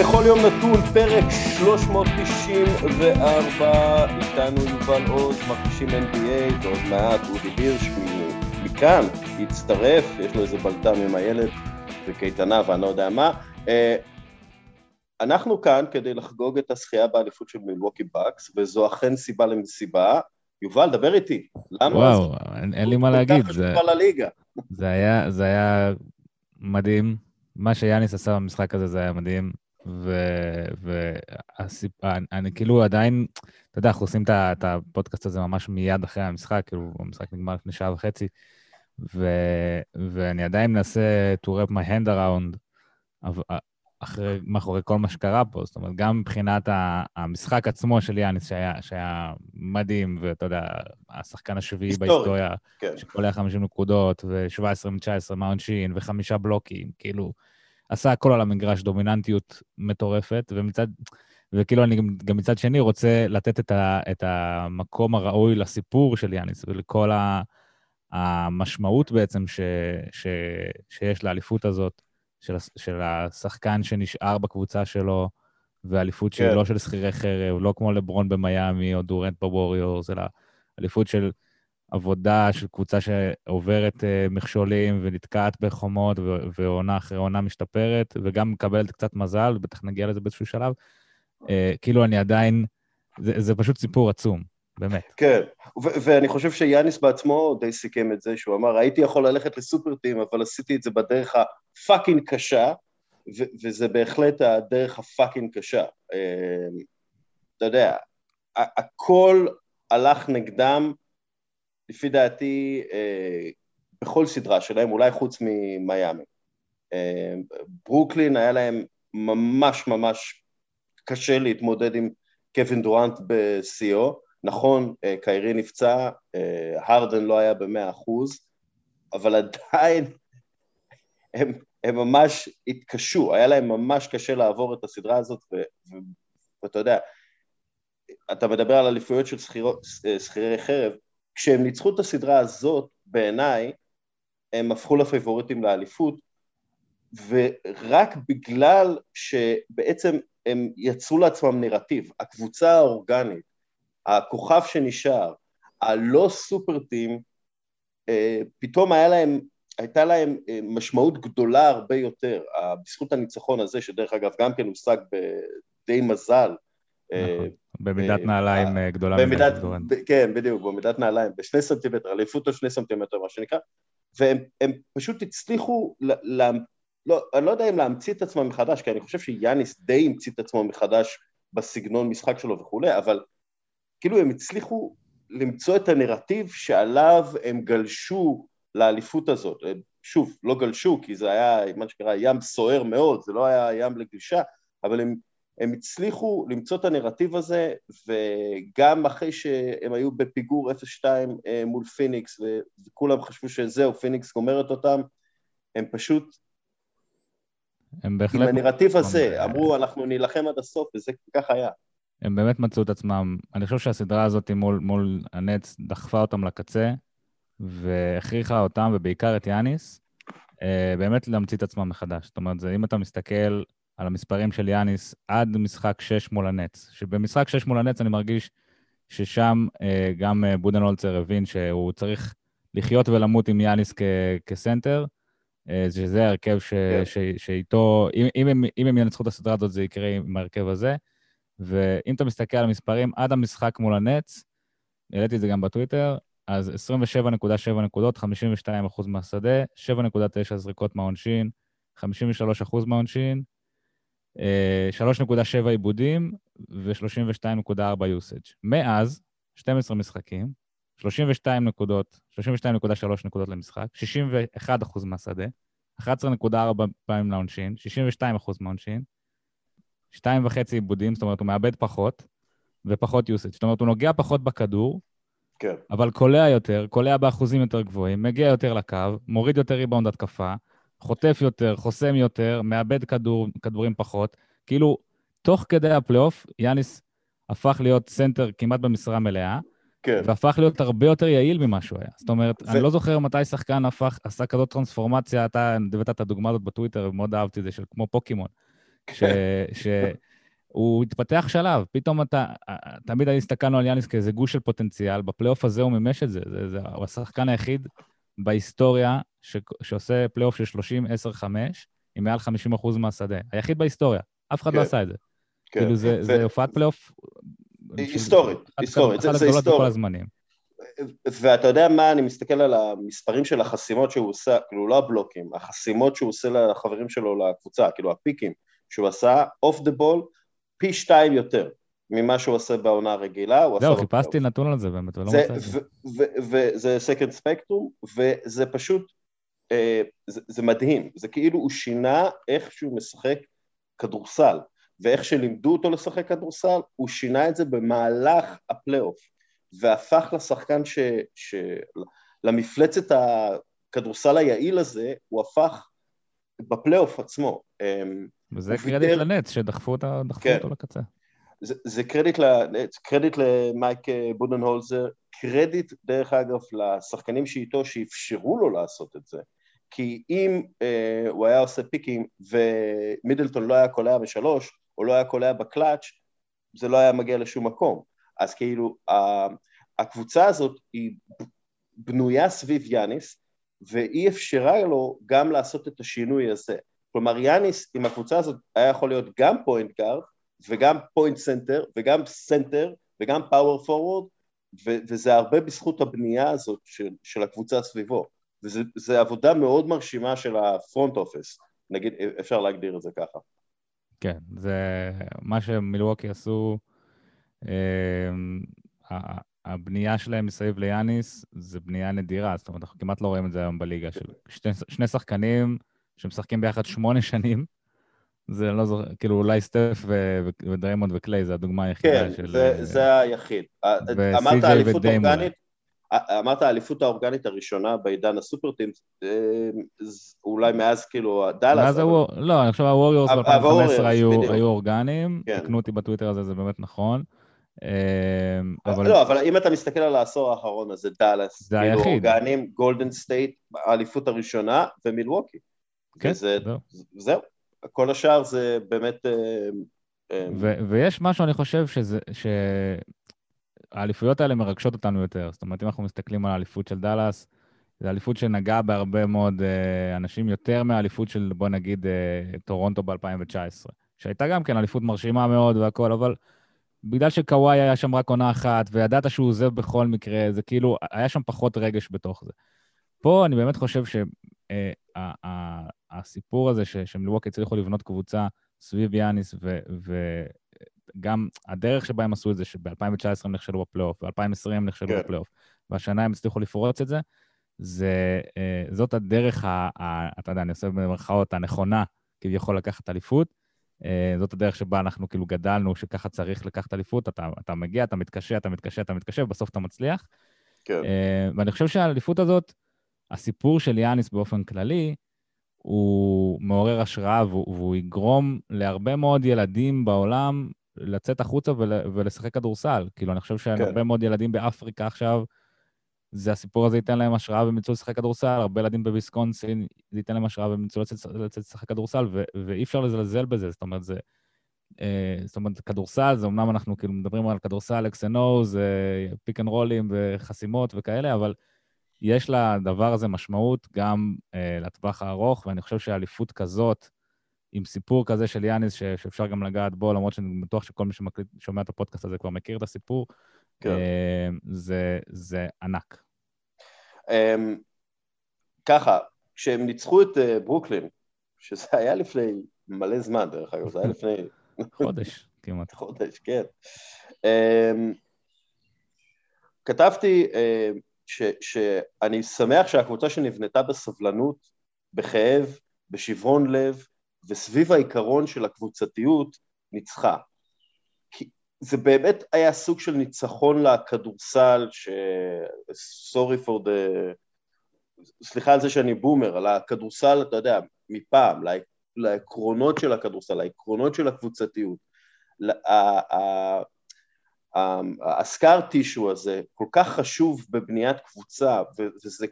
בכל יום נתון, פרק 394, איתנו יובל עוז, מרגישים NBA, ועוד מעט אודי הירש מכאן יצטרף, יש לו איזה בלטם עם הילד וקייטנה ואני לא יודע מה. אה, אנחנו כאן כדי לחגוג את הזכייה באליפות של מילווקי בקס, וזו אכן סיבה למסיבה. יובל, דבר איתי. למה? וואו, אין, אין לי מה להגיד. זה, זה, היה, זה היה מדהים. מה שיאניס עשה במשחק הזה זה היה מדהים. ואני כאילו עדיין, אתה יודע, אנחנו עושים את הפודקאסט הזה ממש מיד אחרי המשחק, כאילו, המשחק נגמר לפני שעה וחצי, ו, ואני עדיין מנסה to wrap my hand around אחרי, מאחורי כל מה שקרה פה. זאת אומרת, גם מבחינת המשחק עצמו של יאניס, שהיה, שהיה מדהים, ואתה יודע, השחקן השביעי בהיסטוריה, כן. שקולע 50 נקודות, ו-17 מ-19 מהעונשין, וחמישה בלוקים, כאילו, עשה הכל על המגרש, דומיננטיות מטורפת, ומצד... וכאילו אני גם מצד שני רוצה לתת את, ה, את המקום הראוי לסיפור של יאניס ולכל ה, המשמעות בעצם ש, ש, שיש לאליפות הזאת, של, של השחקן שנשאר בקבוצה שלו, ואליפות כן. שלא של שכירי חרב, לא כמו לברון במיאמי או דורנט בווריורס, אלא אליפות של עבודה של קבוצה שעוברת uh, מכשולים ונתקעת בחומות ועונה אחרי עונה משתפרת, וגם מקבלת קצת מזל, בטח נגיע לזה באיזשהו שלב. Uh, כאילו אני עדיין, זה, זה פשוט סיפור עצום, באמת. כן, ו- ואני חושב שיאניס בעצמו די סיכם את זה, שהוא אמר, הייתי יכול ללכת ל super team, אבל עשיתי את זה בדרך ה fucking קשה, ו- וזה בהחלט הדרך ה fucking קשה. Uh, אתה יודע, הכל הלך נגדם, לפי דעתי, אה, בכל סדרה שלהם, אולי חוץ ממיאמי. אה, ברוקלין היה להם ממש ממש קשה להתמודד עם קווין דורנט בשיאו. נכון, אה, קיירי נפצע, הרדן לא היה במאה אחוז, אבל עדיין הם, הם ממש התקשו, היה להם ממש קשה לעבור את הסדרה הזאת, ואתה יודע, אתה מדבר על אליפויות של שכירי חרב, כשהם ניצחו את הסדרה הזאת, בעיניי, הם הפכו לפייבוריטים לאליפות, ורק בגלל שבעצם הם יצרו לעצמם נרטיב, הקבוצה האורגנית, הכוכב שנשאר, הלא סופר טים, אה, פתאום היה להם, הייתה להם אה, משמעות גדולה הרבה יותר, בזכות הניצחון הזה, שדרך אגב גם כן הושג בדי מזל. במידת נעליים אה, גדולה במידת, כן, בדיוק, במידת נעליים, בשני סנטימטר, אליפות על שני סנטימטר, מה שנקרא, והם פשוט הצליחו, לה, לא, אני לא יודע אם להמציא את עצמם מחדש, כי אני חושב שיאניס די המציא את עצמו מחדש בסגנון משחק שלו וכולי, אבל כאילו הם הצליחו למצוא את הנרטיב שעליו הם גלשו לאליפות הזאת. שוב, לא גלשו, כי זה היה מה שנקרא ים סוער מאוד, זה לא היה ים לגלישה, אבל הם הם הצליחו למצוא את הנרטיב הזה, וגם אחרי שהם היו בפיגור 0-2 אה, מול פיניקס, וכולם חשבו שזהו, פיניקס גומרת אותם, הם פשוט... הם בהחלט... עם הנרטיב הזה. אמרו, אנחנו נילחם עד הסוף, וזה כך היה. הם באמת מצאו את עצמם. אני חושב שהסדרה הזאת מול, מול הנטס דחפה אותם לקצה, והכריחה אותם, ובעיקר את יאניס, אה, באמת להמציא את עצמם מחדש. זאת אומרת, זה, אם אתה מסתכל על המספרים של יאניס עד משחק 6 מול הנץ. שבמשחק 6 מול הנץ אני מרגיש ששם אה, גם אה, בודנולצר הבין שהוא צריך לחיות ולמות עם יאניס כ- כסנטר, אה, שזה ההרכב ש- כן. ש- שאיתו, אם, אם, הם, אם הם ינצחו את הסדרה הזאת זה יקרה עם ההרכב הזה. ואם אתה מסתכל על המספרים עד המשחק מול הנץ, העליתי את זה גם בטוויטר, אז 27.7 נקודות, 52% מהשדה, 7.9 זריקות מהעונשין, 53% מהעונשין, 3.7 עיבודים ו-32.4 usage. מאז, 12 משחקים, 32 נקודות, 32.3 נקודות למשחק, 61 אחוז מהשדה, 11.4 פעמים לעונשין, 62 אחוז מהעונשין, 2.5 איבודים, זאת אומרת, הוא מאבד פחות, ופחות usage. זאת אומרת, הוא נוגע פחות בכדור, כן. אבל קולע יותר, קולע באחוזים יותר גבוהים, מגיע יותר לקו, מוריד יותר ריבאונד התקפה, חוטף יותר, חוסם יותר, מאבד כדור, כדורים פחות. כאילו, תוך כדי הפלייאוף, יאניס הפך להיות סנטר כמעט במשרה מלאה, כן. והפך להיות הרבה יותר יעיל ממה שהוא היה. זאת אומרת, ו... אני לא זוכר מתי שחקן הפך, עשה כזאת טרנספורמציה, אתה הבאת את הדוגמה הזאת בטוויטר, ומאוד אהבתי את זה, של כמו פוקימון. שהוא התפתח שלב, פתאום אתה, תמיד הסתכלנו על יאניס כאיזה גוש של פוטנציאל, בפלייאוף הזה הוא מימש את זה, זה, זה הוא השחקן היחיד בהיסטוריה ש, שעושה פלייאוף של 30-10-5 עם מעל 50% מהשדה. היחיד בהיסטוריה, אף אחד לא כן. לא עשה את זה. כן. כאילו זה, ו... זה הופעת פלייאוף... היסטורית, היסטורית, זה, זה היסטורית. ואתה יודע מה, אני מסתכל על המספרים של החסימות שהוא עושה, כאילו לא הבלוקים, החסימות שהוא עושה לחברים שלו לקבוצה, כאילו הפיקים שהוא עשה, off the ball, פי שתיים יותר ממה שהוא עושה בעונה הרגילה. זהו, חיפשתי נתון על זה באמת, ולא מצאתי. וזה Second Spectrum, וזה פשוט, אה, זה מדהים, זה כאילו הוא שינה איך שהוא משחק כדורסל, ואיך שלימדו אותו לשחק כדורסל, הוא שינה את זה במהלך הפלייאוף. והפך לשחקן ש... ש... למפלצת הכדורסל היעיל הזה, הוא הפך בפלייאוף עצמו. אמ, וזה קרדיט ויתר... לנטס, שדחפו אותה, כן. אותו לקצה. זה, זה קרדיט, לנטס, קרדיט למייק אה, בודנהולזר, קרדיט דרך אגב לשחקנים שאיתו שאפשרו לו לעשות את זה. כי אם אה, הוא היה עושה פיקים ומידלטון לא היה קולע בשלוש, או לא היה קולע בקלאץ', זה לא היה מגיע לשום מקום. אז כאילו הקבוצה הזאת היא בנויה סביב יאניס והיא אפשרה לו גם לעשות את השינוי הזה. כלומר יאניס עם הקבוצה הזאת היה יכול להיות גם point guard וגם point center וגם סנטר וגם power forward וזה הרבה בזכות הבנייה הזאת של, של הקבוצה סביבו. וזו עבודה מאוד מרשימה של ה front office, נגיד אפשר להגדיר את זה ככה. כן, זה מה שמילווקי עשו אמ, הבנייה שלהם מסביב ליאניס זה בנייה נדירה, זאת אומרת, אנחנו כמעט לא רואים את זה היום בליגה, של שני, שני שחקנים שמשחקים ביחד שמונה שנים, זה לא זוכר, כאילו אולי סטף ודריימונד וקליי, זה הדוגמה היחידה כן, של... כן, זה, זה היחיד. אמרת אליפות אורגנית, אמרת האליפות האורגנית הראשונה בעידן ה superteams, אולי מאז כאילו דאלאס. מאז אבל... לא, אני חושב הווריורס ב-2015 היו, היו אורגניים, כן. תקנו אותי בטוויטר הזה, זה באמת נכון. אמ, אבל... לא, אבל אם אתה מסתכל על העשור האחרון, אז זה דאלאס. זה היחיד. כאילו אורגניים, גולדן סטייט, האליפות הראשונה, ומילווקי. כן, זהו. זהו. כל השאר זה באמת... אה, אה, ו- ויש משהו, אני חושב, שזה, שהאליפויות האלה מרגשות אותנו יותר. זאת אומרת, אם אנחנו מסתכלים על האליפות של דאלאס, זו אליפות שנגעה בהרבה מאוד אנשים, יותר מהאליפות של, בוא נגיד, טורונטו ב-2019, שהייתה גם כן אליפות מרשימה מאוד והכול, אבל בגלל שקוואי היה שם רק עונה אחת, וידעת שהוא עוזב בכל מקרה, זה כאילו, היה שם פחות רגש בתוך זה. פה אני באמת חושב אה, הזה, שמלווק הצליחו לבנות קבוצה סביב יאניס, וגם הדרך שבה הם עשו את זה, שב-2019 הם נכשלו בפלייאוף, ב-2020 הם נכשלו כן. בפלייאוף, והשנה הם הצליחו לפרוץ את זה, זה, אה, זאת הדרך, ה, ה, אתה יודע, אני עושה במרכאות, הנכונה, כביכול לקחת אליפות, אה, זאת הדרך שבה אנחנו כאילו גדלנו, שככה צריך לקחת אליפות, אתה, אתה מגיע, אתה מתקשה, אתה מתקשה, אתה מתקשה, ובסוף אתה מצליח. כן. אה, ואני חושב שהאליפות הזאת, הסיפור של יאניס באופן כללי, הוא מעורר השראה והוא, והוא יגרום להרבה מאוד ילדים בעולם לצאת החוצה ול, ולשחק כדורסל. כאילו, אני חושב שהרבה כן. מאוד ילדים באפריקה עכשיו, זה הסיפור הזה ייתן להם השראה והם יצאו לשחק כדורסל, הרבה ילדים בוויסקונסין, זה ייתן להם השראה והם יצאו לצאת לשחק כדורסל, ו- ואי אפשר לזלזל בזה, זאת אומרת, זה... אה, זאת אומרת, כדורסל, זה אמנם אנחנו כאילו מדברים על כדורסל, X's and O's פיק אנד רולים וחסימות וכאלה, אבל יש לדבר הזה משמעות גם אה, לטווח הארוך, ואני חושב שאליפות כזאת, עם סיפור כזה של יאניס, ש- שאפשר גם לגעת בו, למרות שאני בטוח שכל מי ששומע את הפודקאסט הזה כבר מכיר את הסיפור, כן. אמ, זה, זה ענק. Um, ככה, כשהם ניצחו את uh, ברוקלין, שזה היה לפני מלא זמן דרך אגב, זה היה לפני... חודש כמעט. חודש, כן. Um, כתבתי uh, ש, שאני שמח שהקבוצה שנבנתה בסבלנות, בכאב, בשברון לב וסביב העיקרון של הקבוצתיות ניצחה. זה באמת היה סוג של ניצחון לכדורסל, ש... sorry for the... סליחה על זה שאני בומר, על הכדורסל, אתה יודע, מפעם, לעקרונות של הכדורסל, לעקרונות של הקבוצתיות. הסקאר טישו הזה כל כך חשוב בבניית קבוצה, וזה,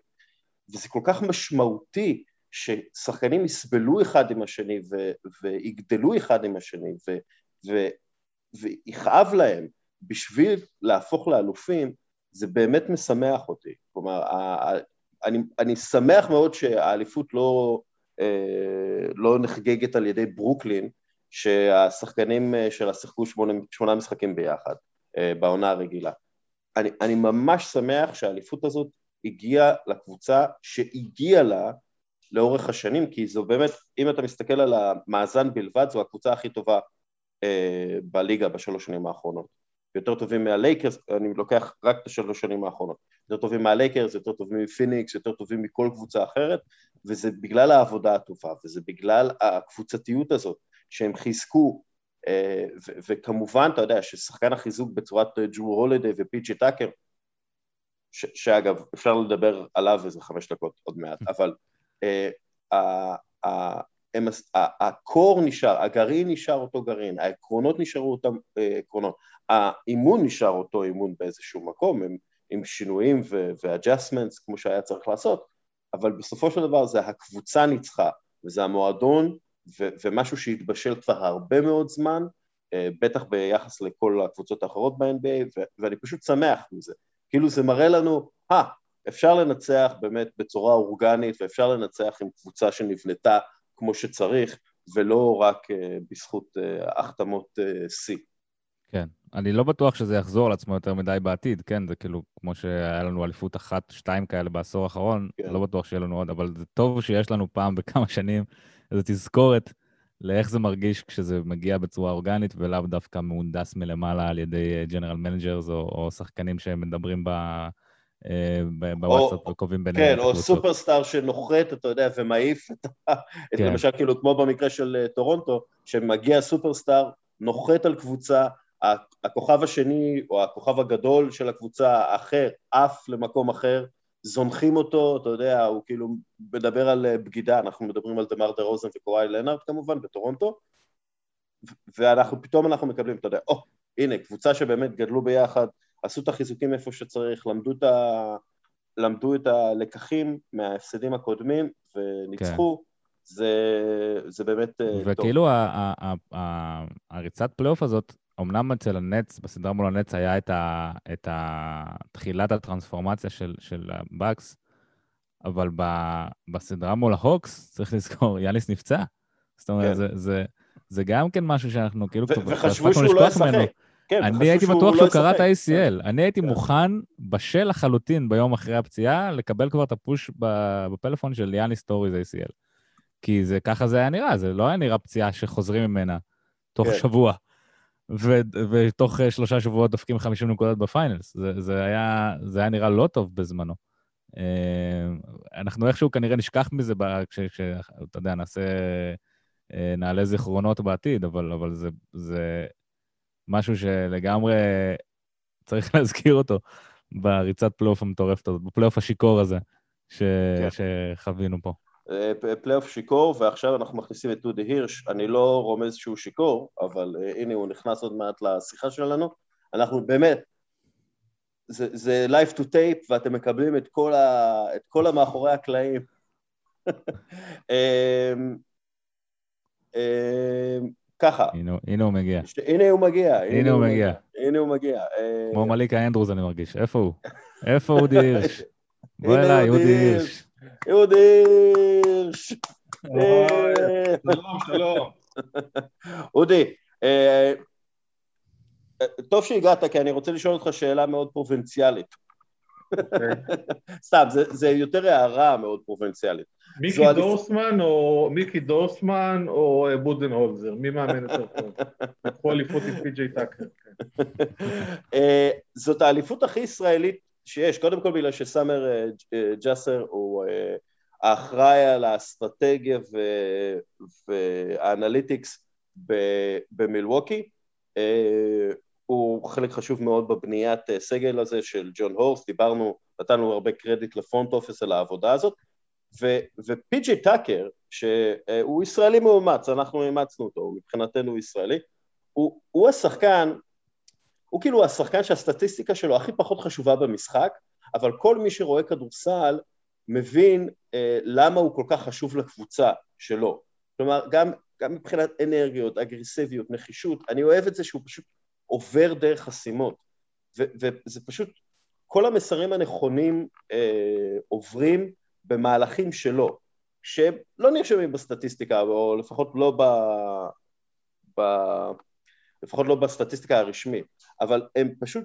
וזה כל כך משמעותי ששחקנים יסבלו אחד עם השני ו, ויגדלו אחד עם השני ו, ו, ויכאב להם בשביל להפוך לאלופים, זה באמת משמח אותי. כלומר, אני, אני שמח מאוד שהאליפות לא, אה, לא נחגגת על ידי ברוקלין, שהשחקנים אה, שלה שיחקו שמונה, משחקים ביחד אה, בעונה הרגילה. אני, אני ממש שמח שהאליפות הזאת הגיעה לקבוצה שהגיעה לה לאורך השנים, כי זו באמת, אם אתה מסתכל על המאזן בלבד, זו הקבוצה הכי טובה אה, בליגה בשלוש שנים האחרונות. יותר טובים מהלייקרס, אני לוקח רק את השלוש שנים האחרונות, יותר טובים מהלייקרס, יותר טובים מפיניקס, יותר טובים מכל קבוצה אחרת, וזה בגלל העבודה הטובה, וזה בגלל הקבוצתיות הזאת, שהם חיזקו, אה, וכמובן, אתה יודע, ששחקן החיזוק בצורת ג'ו הולדי ופיצ'י טאקר, שאגב, אפשר לדבר עליו איזה חמש דקות עוד מעט, אבל הם, הקור נשאר, הגרעין נשאר אותו גרעין, העקרונות נשארו אותם אה, עקרונות, האימון נשאר אותו אימון באיזשהו מקום, עם, עם שינויים ו-adjustments כמו שהיה צריך לעשות, אבל בסופו של דבר זה הקבוצה ניצחה, וזה המועדון, ומשהו שהתבשל כבר הרבה מאוד זמן, אה, בטח ביחס לכל הקבוצות האחרות ב-NBA, ואני פשוט שמח מזה. כאילו זה מראה לנו, אה, אפשר לנצח באמת בצורה אורגנית, ואפשר לנצח עם קבוצה שנבנתה כמו שצריך, ולא רק uh, בזכות uh, החתמות שיא. כן, אני לא בטוח שזה יחזור על עצמו יותר מדי בעתיד, כן? זה כאילו, כמו שהיה לנו אליפות אחת, שתיים כאלה בעשור האחרון, כן. לא בטוח שיהיה לנו עוד, אבל זה טוב שיש לנו פעם בכמה שנים איזו תזכורת לאיך זה מרגיש כשזה מגיע בצורה אורגנית, ולאו דווקא מהונדס מלמעלה על ידי general managers או, או שחקנים שמדברים ב... אה, בוואטסאפ וקובעים ביניהם כן, או סופרסטאר שנוחת, אתה יודע, ומעיף את, כן. למשל, כאילו, כמו במקרה של אה, טורונטו, שמגיע סופרסטאר, נוחת על קבוצה, הכוכב השני, או הכוכב הגדול של הקבוצה האחר, עף למקום אחר, זונחים אותו, אתה יודע, הוא כאילו מדבר על אה, בגידה, אנחנו מדברים על דמר דה רוזן וקוואי לנארד כמובן, בטורונטו, ואנחנו, פתאום אנחנו מקבלים, אתה יודע, או, oh, הנה, קבוצה שבאמת גדלו ביחד, עשו את החיזוקים איפה שצריך, למדו את, ה... למדו את הלקחים מההפסדים הקודמים וניצחו, כן. זה, זה באמת אה, וכאילו טוב. וכאילו הריצת פלייאוף הזאת, אמנם אצל הנטס, בסדרה מול הנטס היה את, ה, את ה, תחילת הטרנספורמציה של, של הבאקס, אבל ב, בסדרה מול ההוקס, צריך לזכור, יאניס נפצע. זאת אומרת, כן. זה, זה, זה גם כן משהו שאנחנו כאילו... ו- וחשבו שהוא לא ישחק. כן, אני הייתי בטוח שהוא לא קרע את ה-ACL. אני הייתי כן. מוכן, בשל לחלוטין ביום אחרי הפציעה, לקבל כבר את ה push בפלאפון של יאניס tore his ACL. כי זה, ככה זה היה נראה, זה לא היה נראה פציעה שחוזרים ממנה תוך כן. שבוע. ותוך אה, שלושה שבועות דופקים 50 נקודות ב finals. זה, זה, היה, זה היה נראה לא טוב בזמנו. אה, אנחנו איכשהו כנראה נשכח מזה, כשאתה יודע, נעשה, אה, נעלה זיכרונות בעתיד, אבל, אבל זה, זה משהו שלגמרי צריך להזכיר אותו בריצת פלייאוף המטורפת הזאת, בפלייאוף השיכור הזה ש... כן. שחווינו פה. אה, פלייאוף שיכור, ועכשיו אנחנו מכניסים את דודי הירש. אני לא רומז שהוא שיכור, אבל uh, הנה הוא נכנס עוד מעט לשיחה שלנו. אנחנו באמת, זה, זה live to tape, ואתם מקבלים את כל, ה, את כל המאחורי הקלעים. ככה. הנה הוא מגיע. הנה הוא מגיע. הנה הוא מגיע. הנה הוא מגיע. כמו מליקה אנדרוס אני מרגיש. איפה הוא? איפה אודי הירש? בוא אליי, אודי הירש. אודי הירש. שלום, שלום. אודי, אה, טוב שהגעת, כי אני רוצה לשאול אותך שאלה מאוד פרובינציאלית. אוקיי. סתם, זה יותר הערה מאוד פרובינציאלית. מיקי דורסמן או מיקי דורסמן או אה, בודנהולזר, מי מאמן יותר טוב? לקחו אליפות עם פי.ג'יי טאקר. כן. אה, זאת האליפות הכי ישראלית שיש, קודם כל בגלל שסאמר אה, ג'אסר הוא האחראי על האסטרטגיה וה analytics במילווקי. הוא חלק חשוב מאוד בבניית סגל הזה של ג'ון הורס, דיברנו, נתנו הרבה קרדיט ל front office על העבודה הזאת, ופי.ג'י טאקר, שהוא ישראלי מאומץ, אנחנו אימצנו אותו, מבחינתנו הוא ישראלי, הוא, הוא השחקן, הוא כאילו השחקן שהסטטיסטיקה שלו הכי פחות חשובה במשחק, אבל כל מי שרואה כדורסל מבין אה, למה הוא כל כך חשוב לקבוצה שלו. כלומר, גם, גם מבחינת אנרגיות, אגרסיביות, נחישות, אני אוהב את זה שהוא פשוט עובר דרך חסימות. וזה פשוט, כל המסרים הנכונים אה, עוברים במהלכים שלו, שהם לא נרשמים בסטטיסטיקה, או לפחות לא ב... ב... לפחות לא בסטטיסטיקה הרשמית, אבל הם פשוט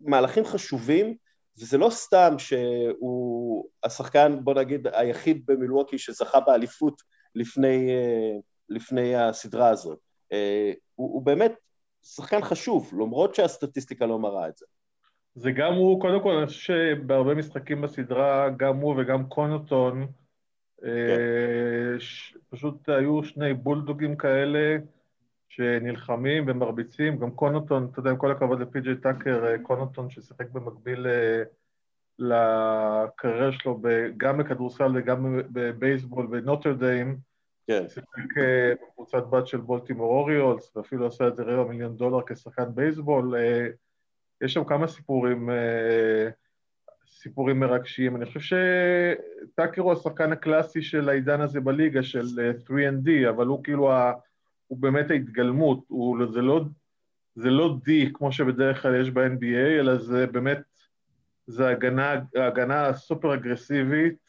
מהלכים חשובים, וזה לא סתם שהוא השחקן, בוא נגיד, היחיד במילווקי שזכה באליפות לפני, אה, לפני הסדרה הזאת. אה, הוא, הוא באמת שחקן חשוב, למרות שהסטטיסטיקה לא מראה את זה. זה גם הוא, קודם כל, אני חושב שבהרבה משחקים בסדרה, גם הוא וגם קונוטון, כן. אה, פשוט היו שני בולדוגים כאלה שנלחמים ומרביצים, גם קונוטון, אתה יודע, עם כל הכבוד לפי.ג'יי טאקר, אה, קונוטון ששיחק במקביל אה, לקריירה שלו גם בכדורסל וגם בבייסבול בנוטרדיים, כן. שיחק בקבוצת בת של בולטימור אוריולס, ואפילו עשה את זה רבע מיליון דולר כשחקן בייסבול. יש שם כמה סיפורים, אה, סיפורים מרגשים. אני חושב שטאקר הוא השחקן הקלאסי של העידן הזה בליגה, של 3ND, אה, אבל הוא כאילו, ה, הוא באמת ההתגלמות, הוא, זה, לא, זה לא D כמו שבדרך כלל יש ב-NBA, אלא זה באמת, זה הגנה, הגנה סופר אגרסיבית,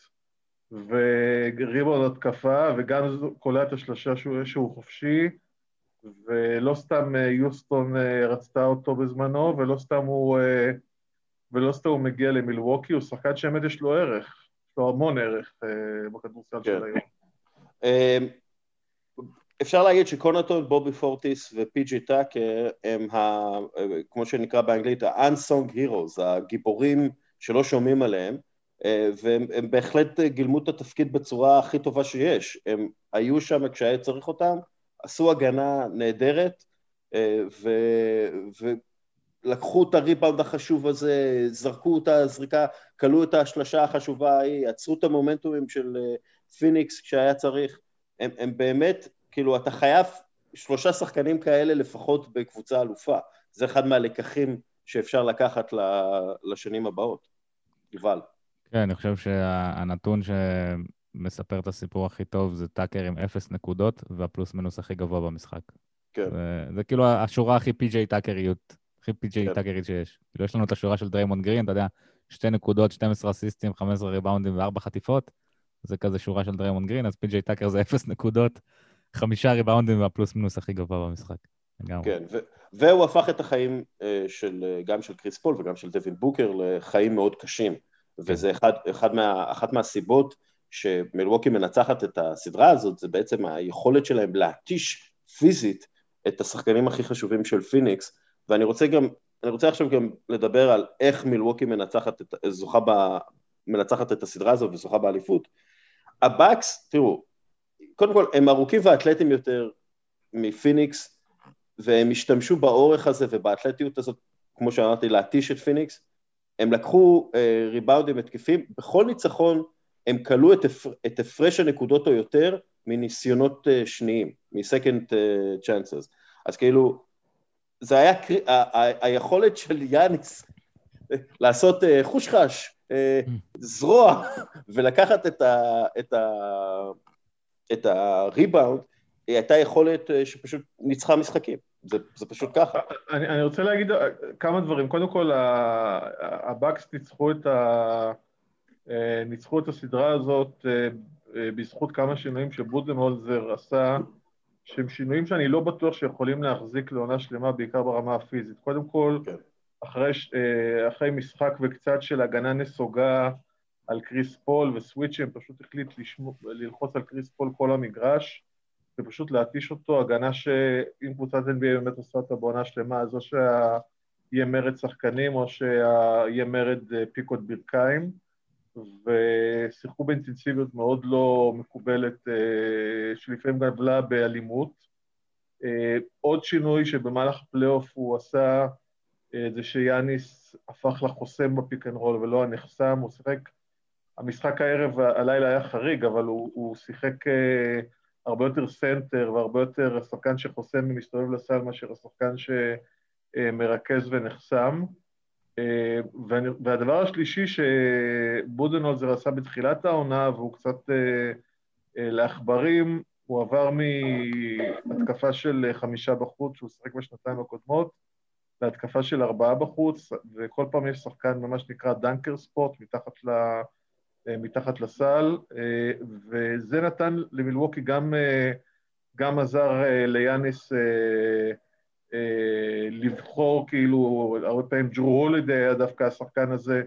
וריבון התקפה, וגם קולע את השלושה שהוא, שהוא חופשי. ולא סתם אה, יוסטון אה, רצתה אותו בזמנו, ולא סתם הוא, אה, ולא סתם הוא מגיע למילווקי, הוא שחקן שבאמת יש לו ערך, יש לו המון ערך בכדורסל כן. של היום. אפשר להגיד שקונטון, בובי פורטיס ופי.ג'י טאקר הם, ה, כמו שנקרא באנגלית, ה-unsung heroes, הגיבורים שלא שומעים עליהם, והם בהחלט גילמו את התפקיד בצורה הכי טובה שיש. הם היו שם כשהיה צריך אותם, עשו הגנה נהדרת, אה, ו... ולקחו את הריבאונד החשוב הזה, זרקו את הזריקה, כלו את השלשה החשובה ההיא, עצרו את המומנטומים של אה, פיניקס כשהיה צריך. הם, הם באמת, כאילו, אתה חייב שלושה שחקנים כאלה לפחות בקבוצה אלופה. זה אחד מהלקחים שאפשר לקחת לשנים הבאות. יובל. כן, אני חושב שהנתון שה... מספר את הסיפור הכי טוב זה טאקר עם אפס נקודות והפלוס מינוס הכי גבוה במשחק. כן. זה, זה כאילו השורה הכי פי.ג'יי טאקריות, הכי פי.ג'יי כן. טאקרית שיש. כאילו יש לנו את השורה של דריימונד גרין, אתה יודע, שתי נקודות, 12 אסיסטים, 15 ריבאונדים וארבע חטיפות, זה כזה שורה של דריימונד גרין, אז פי.ג'יי טאקר זה אפס נקודות, חמישה ריבאונדים והפלוס מינוס הכי גבוה במשחק. כן, ו- והוא הפך את החיים uh, של, uh, גם של קריס פול וגם של דווין בוקר לחיים מאוד קשים, כן. וזה אחד, אחד מה, אחת מהסיבות שמילווקי מנצחת את הסדרה הזאת, זה בעצם היכולת שלהם להתיש פיזית את השחקנים הכי חשובים של פיניקס, ואני רוצה גם, אני רוצה עכשיו גם לדבר על איך מילווקי מנצחת את, זוכה ב, מנצחת את הסדרה הזאת וזוכה באליפות. הבאקס, תראו, קודם כל הם ארוכים ואתלטים יותר מפיניקס, והם השתמשו באורך הזה ובאתלטיות הזאת, כמו שאמרתי, להתיש את פיניקס. הם לקחו אה, ריבאונדים התקפיים, בכל ניצחון הם קלעו את, את הפרש הנקודות או יותר מניסיונות uh, שניים, מ-second uh, chances. אז כאילו, זה היה, ה- ה- היכולת של יאניס לעשות uh, חושחש, uh, זרוע, ולקחת את, ה- את, ה- את הריבאונד, היא הייתה יכולת uh, שפשוט ניצחה משחקים. זה, זה פשוט ככה. אני, אני רוצה להגיד כמה דברים. קודם כל, הבאקס ניצחו את ה... אה, ניצחו את הסדרה הזאת אה, אה, בזכות כמה שינויים שבודנהולזר עשה, שהם שינויים שאני לא בטוח שיכולים להחזיק לעונה שלמה, בעיקר ברמה הפיזית. קודם כל, כן. אחרי, אחרי משחק וקצת של הגנה נסוגה על קריס פול וסוויצ'ים, פשוט החליט לשים, ללחוץ על קריס פול כל המגרש, ופשוט להתיש אותו, הגנה שאם קבוצת NBA באמת עושה אותה בעונה שלמה, אז או שיהיה מרד שחקנים או שיהיה מרד פיקות ברכיים. ושיחקו באינטנסיביות מאוד לא מקובלת, אה, שלפעמים גבלה באלימות. אה, עוד שינוי שבמהלך הפלייאוף הוא עשה, אה, זה שיאניס הפך לחוסם ב pick and roll ולא הנחסם, הוא שיחק, המשחק הערב, הלילה היה חריג, אבל הוא, הוא שיחק הרבה יותר סנטר והרבה יותר שחקן שחוסם ומסתובב לסל מאשר השחקן שמרכז ונחסם. אה, והדבר השלישי שבודנולזר עשה בתחילת העונה, והוא קצת אה, אה, לעכברים, הוא עבר מהתקפה של חמישה בחוץ, שהוא שיחק בשנתיים הקודמות, להתקפה של ארבעה בחוץ, וכל פעם יש שחקן במה שנקרא דנקר ספוט מתחת, ל, מתחת לסל, וזה נתן למילווקי גם, גם עזר ליאניס אה, לבחור כאילו, הרבה פעמים ג'רו הולידי היה דווקא השחקן הזה,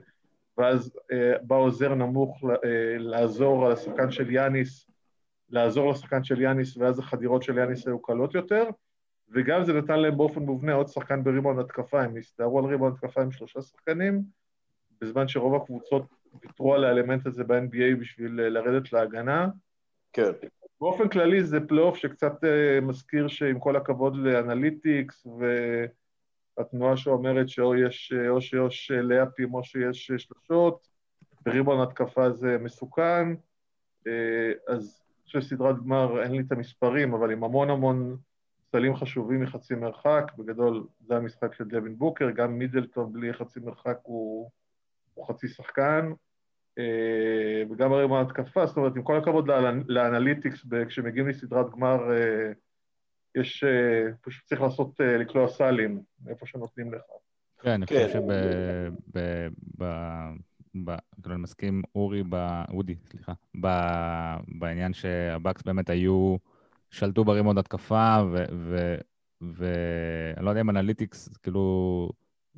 ואז אה, בא עוזר נמוך אה, לעזור על השחקן של יאניס, לעזור לשחקן של יאניס, ואז החדירות של יאניס היו קלות יותר, וגם זה נתן להם באופן מובנה עוד שחקן בריבאונד התקפה, הם הסתערו על ריבאונד התקפה עם שלושה שחקנים, בזמן שרוב הקבוצות ויתרו על האלמנט הזה ב-NBA בשביל לרדת להגנה. כן. באופן כללי זה פלייאוף שקצת uh, מזכיר שעם כל הכבוד ל analytics והתנועה שאומרת שאו יש, או שיש לאפים או שיש שלושות, בריבון התקפה זה מסוכן, אז אני חושב שסדרת גמר, אין לי את המספרים, אבל עם המון המון סלים חשובים מחצי מרחק, בגדול זה המשחק של דווין בוקר, גם מידלטון בלי חצי מרחק הוא, הוא חצי שחקן, אה, וגם הרי בהתקפה, זאת אומרת, עם כל הכבוד לאנליטיקס, כשמגיעים לסדרת גמר, אה, יש, אה, פשוט צריך לעשות, לקלוע סלים, איפה שנותנים לך. כן, אני חושב כן. שב... כאילו, אני מסכים, אורי, אודי, סליחה, בעניין שהבאקס באמת היו, שלטו בריבאונד התקפה, ואני לא יודע אם analytics, כאילו,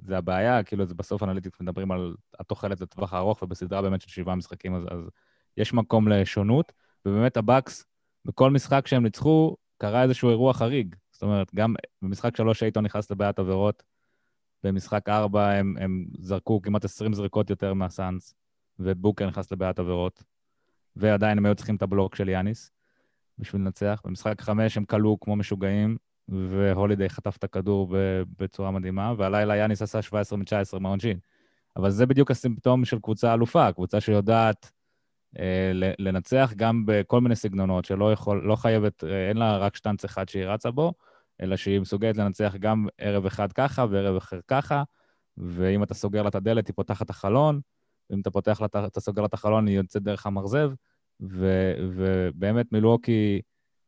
זה הבעיה, כאילו זה בסוף analytics מדברים על התוחלת לטווח הארוך, ובסדרה באמת של שבעה משחקים, אז, אז יש מקום לשונות, ובאמת הבאקס, בכל משחק שהם ניצחו, קרה איזשהו אירוע חריג. זאת אומרת, גם במשחק שלוש אייטון נכנס לבעיית עבירות, במשחק ארבע הם, הם זרקו כמעט 20 זריקות יותר מהסאנס, ובוקר נכנס לבעיית עבירות, ועדיין הם היו צריכים את הבלוק של יאניס בשביל לנצח. במשחק חמש הם קלעו כמו משוגעים, והולידיי חטף את הכדור בצורה מדהימה, והלילה יאניס עשה 17 מ-19 מהעונשין. אבל זה בדיוק הסימפטום של קבוצה אלופה, קבוצה שיודעת אה, לנצח גם בכל מיני סגנונות, שלא יכול, לא חייבת, אה, אין לה רק שטנץ אחד שהיא רצה בו, אלא שהיא מסוגלת לנצח גם ערב אחד ככה וערב אחר ככה, ואם אתה סוגר לה את הדלת, היא פותחת את החלון, ואם אתה פותח לה, אתה סוגר לה את החלון, היא יוצאת דרך המרזב, ובאמת מילווקי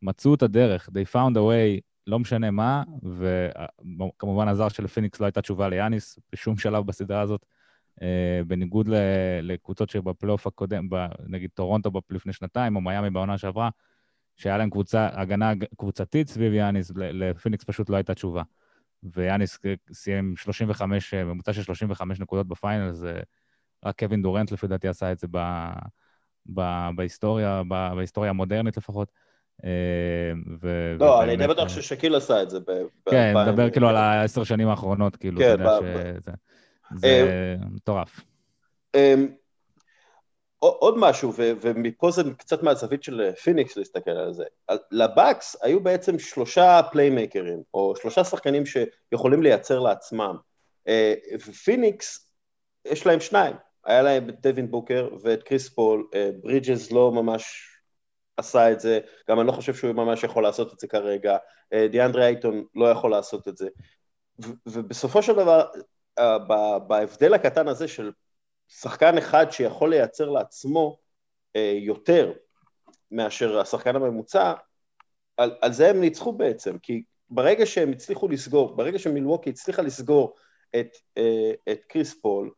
מצאו את הדרך, they found a way לא משנה מה, וכמובן עזר שלפיניקס לא הייתה תשובה ליאניס בשום שלב בסדרה הזאת, אה, בניגוד לקבוצות שבפלייאוף הקודם, נגיד טורונטו לפני שנתיים, או מיאמי בעונה שעברה, שהיה להם קבוצה, הגנה קבוצתית סביב יאניס, לפיניקס פשוט לא הייתה תשובה. ויאניס סיים 35, ממוצע של 35 נקודות ב final, זה רק קווין דורנט לפי דעתי עשה את זה ב, ב, בהיסטוריה, ב, בהיסטוריה המודרנית לפחות. אה, ו... לא, אני די בטוח ששקיל עשה את זה. כן, אני מדבר כאילו על העשר שנים האחרונות, כאילו, אתה כן, יודע שזה... זה אה, מטורף. אמ, עוד משהו, ומפה זה קצת מהזווית של פיניקס להסתכל על זה. לבאקס היו בעצם שלושה פליימייקרים, או שלושה שחקנים שיכולים לייצר לעצמם. אה, ופיניקס, יש להם שניים. היה להם את דווין בוקר ואת קריס פול, ברידג'ס לא ממש עשה את זה, גם אני לא חושב שהוא ממש יכול לעשות את זה כרגע, אה, דיאנדרי אייטון לא יכול לעשות את זה, ובסופו של דבר, אה, בהבדל הקטן הזה של שחקן אחד שיכול לייצר לעצמו אה, יותר מאשר השחקן הממוצע, על, על זה הם ניצחו בעצם, כי ברגע שהם הצליחו לסגור, ברגע שמילווקי הצליחה לסגור את, את קריס פול,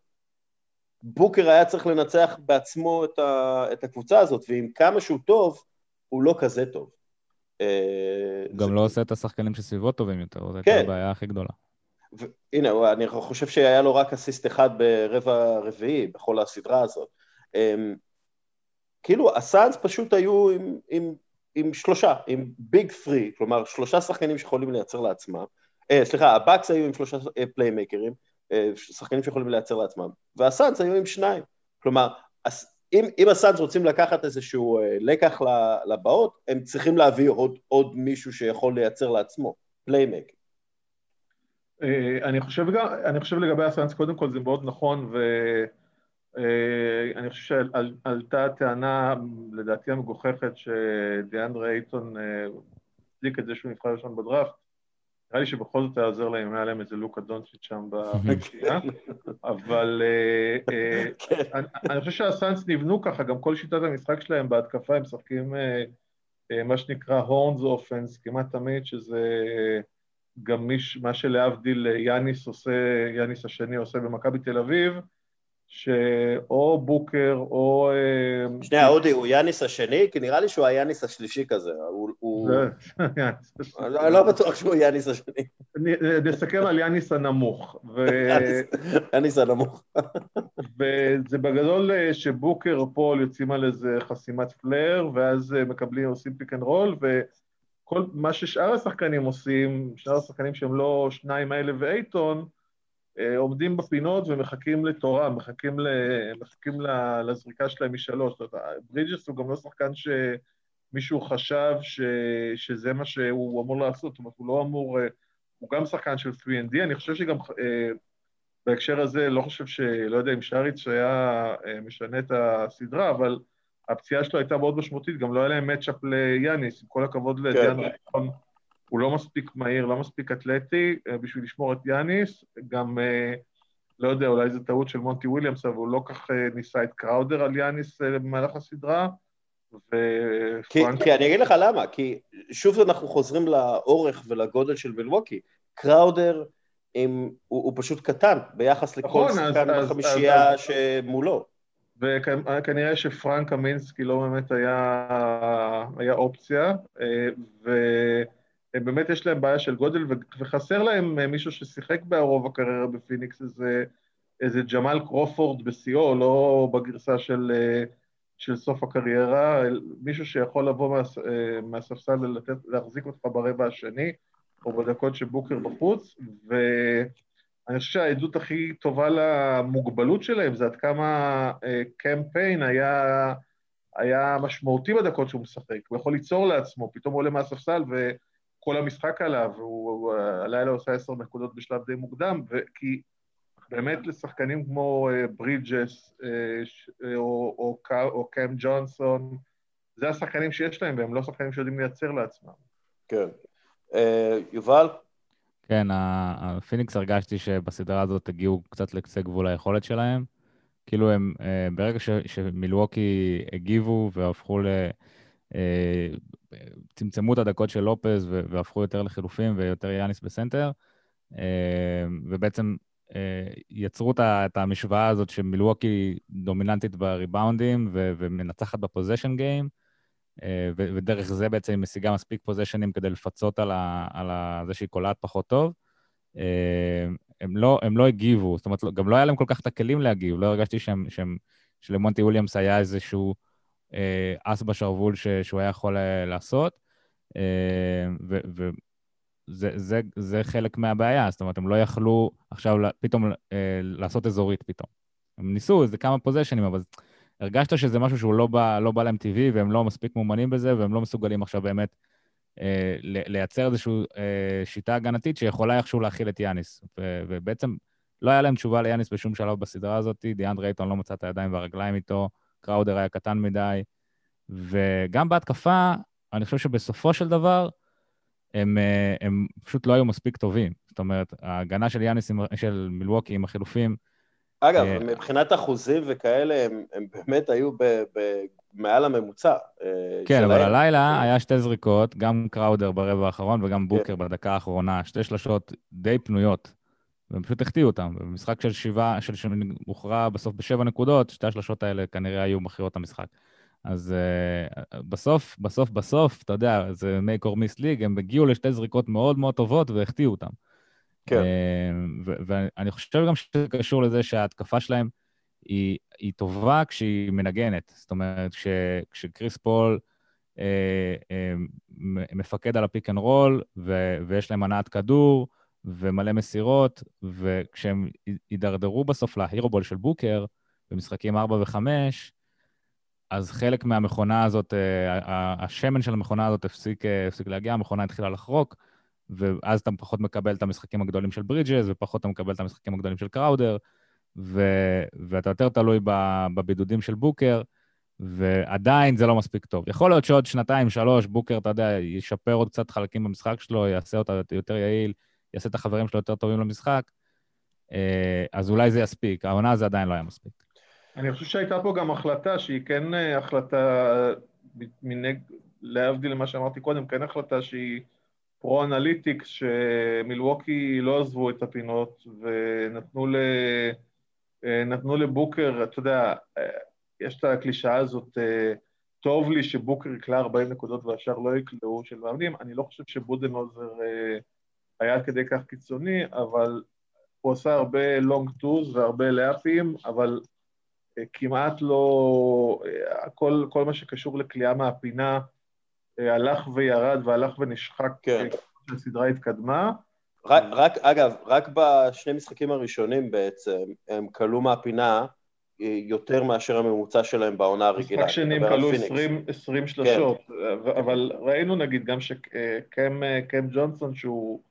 בוקר היה צריך לנצח בעצמו את, ה, את הקבוצה הזאת, ועם כמה שהוא טוב, הוא לא כזה טוב. אה, גם לא עושה את השחקנים שסביבו טובים יותר, זו הייתה כן. הבעיה הכי גדולה. הנה, אני חושב שהיה לו רק אסיסט אחד ברבע רביעי בכל הסדרה הזאת. אמ, כאילו, הסאנס פשוט היו עם, עם, עם שלושה, עם big three, כלומר, שלושה שחקנים שיכולים לייצר לעצמם. אה, סליחה, הבאקס היו עם שלושה פליימייקרים, אה, שחקנים שיכולים לייצר לעצמם, והסאנס היו עם שניים. כלומר, אם, אם הסאנס רוצים לקחת איזשהו אה, לקח לבאות, הם צריכים להביא עוד, עוד מישהו שיכול לייצר לעצמו, playmaker. אה, אני חושב, אני חושב לגבי הסאנס, קודם כל זה מאוד נכון, ואני אה, חושב שעלתה טענה, לדעתי המגוחכת, שדיאנדרה אייטון הצדיק את זה שהוא נבחר ראשון בדראפט. נראה לי שבכל זאת היה עוזר להם אם היה להם איזה לוקה דונצ'יט שם בקריאה, אבל אה, אה, כן. אני חושב שהסאנס נבנו ככה, גם כל שיטת המשחק שלהם בהתקפה הם משחקים מה שנקרא הורנס אופנס כמעט תמיד, שזה גם מה שלהבדיל יאניס עושה, יאניס השני עושה במכבי תל אביב, שאו בוקר או... אה, שנייה, אודי, הוא יאניס השני? כי נראה לי שהוא היאניס השלישי כזה. הוא... אני לא בטוח שהוא יאניס השני. נסכם על יאניס הנמוך. יאניס הנמוך. וזה בגדול אה, שבוקר או פול יוצאים על איזה חסימת flare, ואז אה, מקבלים, עושים pick and roll, וכל מה ששאר השחקנים עושים, שאר השחקנים שהם לא שניים האלה ואייטון, אה, עומדים בפינות ומחכים לתורם, מחכים, ל, מחכים לזריקה שלהם משלוש. ברידג'ס הוא גם לא שחקן שמישהו חשב ש, שזה מה שהוא אמור לעשות, זאת אומרת, הוא לא אמור... אה, הוא גם שחקן של 3ND, אני חושב שגם אה, בהקשר הזה, לא חושב ש... לא יודע אם שריץ היה משנה את הסדרה, אבל הפציעה שלו הייתה מאוד משמעותית, גם לא היה להם מצ'אפ ליאניס, עם כל הכבוד לדיאן כן. הוא לא מספיק מהיר, לא מספיק אתלטי אה, בשביל לשמור את יאניס, גם, אה, לא יודע, אולי זו טעות של מונטי וויליאמס, אבל הוא לא כך אה, ניסה את קראודר על יאניס במהלך הסדרה. ופרנק... כי, כי אני אגיד לך למה, כי שוב אנחנו חוזרים לאורך ולגודל של מלווקי. קראודר עם, הוא, הוא פשוט קטן ביחס לכל נכון, שחקן בחמישייה. שמולו. וכנראה שפרנק קמינסקי לא באמת היה, היה אופציה, ו... באמת יש להם בעיה של גודל, וחסר להם אה, מישהו ששיחק ברוב הקריירה בפיניקס, איזה, איזה ג'מאל קרופורד בשיאו, לא בגרסה של, אה, של סוף הקריירה, מישהו שיכול לבוא מה, אה, מהספסל ולהחזיק אותך ברבע השני, או בדקות שבוקר בחוץ, ואני חושב שהעדות הכי טובה למוגבלות שלהם זה עד כמה קמפיין היה, היה משמעותי בדקות שהוא משחק, הוא יכול ליצור לעצמו, פתאום עולה מהספסל ו... כל המשחק עליו, הוא הלילה עושה עשר נקודות בשלב די מוקדם, כי באמת לשחקנים כמו אה, ברידג'ס אה, אה, או, או, או קאם ג'ונסון, זה השחקנים שיש להם, והם לא שחקנים שיודעים לייצר לעצמם. כן. יובל? כן, הפיניקס הרגשתי שבסדרה הזאת הגיעו קצת לקצה גבול היכולת שלהם. כאילו הם, ברגע שמילווקי הגיבו והפכו ל... צמצמו את הדקות של לופז והפכו יותר לחילופים ויותר יאניס בסנטר, אה, ובעצם אה, יצרו את המשוואה הזאת שמילווקי דומיננטית בריבאונדים ומנצחת ב possession game, אה, ודרך זה בעצם היא משיגה מספיק פוזיישנים כדי לפצות על, ה, על ה, זה שהיא קולעת פחות טוב. הם לא, הם לא הגיבו, זאת אומרת, גם לא היה להם כל כך את הכלים להגיב, לא הרגשתי שהם, שהם, שלמונטי וויליאמס היה איזשהו אס בשרוול ש, שהוא היה יכול לעשות. אה, וזה זה, זה חלק מהבעיה, זאת אומרת, הם לא יכלו עכשיו פתאום אה, לעשות אזורית פתאום. הם ניסו איזה כמה פוזיישנים, אבל הרגשת שזה משהו שהוא לא בא, לא בא להם טבעי, והם לא מספיק מאומנים בזה, והם לא מסוגלים עכשיו באמת אה, לייצר איזושהי אה, שיטה הגנתית שיכולה איכשהו להכיל את יאניס. ובעצם לא היה להם תשובה ליאניס בשום שלב בסדרה הזאת, דיאן רייטון לא מצא את הידיים והרגליים איתו, קראודר היה קטן מדי, וגם בהתקפה, אני חושב שבסופו של דבר, הם, אה, הם פשוט לא היו מספיק טובים. זאת אומרת, ההגנה של יאניס, של מילווקי עם החילופים... אגב, אה, מבחינת אחוזים וכאלה, הם, הם באמת היו ב, ב, מעל הממוצע. אה, כן. אבל הלילה היה שתי זריקות, גם קראודר ברבע האחרון וגם. בוקר כן. בדקה האחרונה, שתי שלשות די פנויות, והם פשוט החטיאו אותם. במשחק של שבעה, של שהוכרע בסוף בשבע נקודות, שתי השלשות האלה כנראה היו מכריעות המשחק. אז אה, בסוף, בסוף, בסוף, אתה יודע, זה make or miss league, הם הגיעו לשתי זריקות מאוד מאוד טובות והחטיאו אותם. כן. אה, ואני חושב גם שזה קשור לזה שההתקפה שלהם היא, היא טובה כשהיא מנגנת. זאת אומרת, כש, כשקריס פול uh, uh, מפקד על ה pick and roll, ויש להם הנעת כדור ומלא מסירות, וכשהם יידרדרו בסוף ל hero ball של בוקר, במשחקים 4 ו-5, אז חלק מהמכונה הזאת, אה, השמן של המכונה הזאת הפסיק, אה, הפסיק להגיע, המכונה התחילה לחרוק, ואז אתה פחות מקבל את המשחקים הגדולים של ברידג'ס, ופחות אתה מקבל את המשחקים הגדולים של קראודר, ו, ואתה יותר תלוי בבידודים של בוקר, ועדיין זה לא מספיק טוב. יכול להיות שעוד שנתיים, שלוש, בוקר, אתה יודע, ישפר עוד קצת חלקים במשחק שלו, יעשה אותה יותר יעיל, יעשה את החברים שלו יותר טובים למשחק, אה, אז אולי זה יספיק. העונה זה עדיין לא היה מספיק. אני חושב שהייתה פה גם החלטה שהיא כן אה, החלטה, מנג... להבדיל ממה שאמרתי קודם, כן החלטה שהיא pro-analytics, שמילווקי לא עזבו את הפינות ונתנו ל... אה, נתנו לבוקר, אתה יודע, יש את הקלישאה הזאת, טוב לי שבוקר יקלע 40 נקודות והשאר לא יקלעו של מאמנים, אני לא חושב שבודנהולזר היה עד כדי כך קיצוני, אבל הוא עשה הרבה לונג טוז והרבה לאפים, אבל אה, כמעט לא... אה, כל, כל מה שקשור לכליאה מהפינה אה, הלך וירד והלך ונשחק כן. כשהסדרה התקדמה. רק, רק, אגב, רק בשני משחקים הראשונים בעצם, הם כלו מהפינה יותר מאשר הממוצע שלהם בעונה הרגילה. משחק שני הם כלו 20, 20 שלשות, כן. אבל ראינו נגיד גם שקם ג'ונסון שהוא...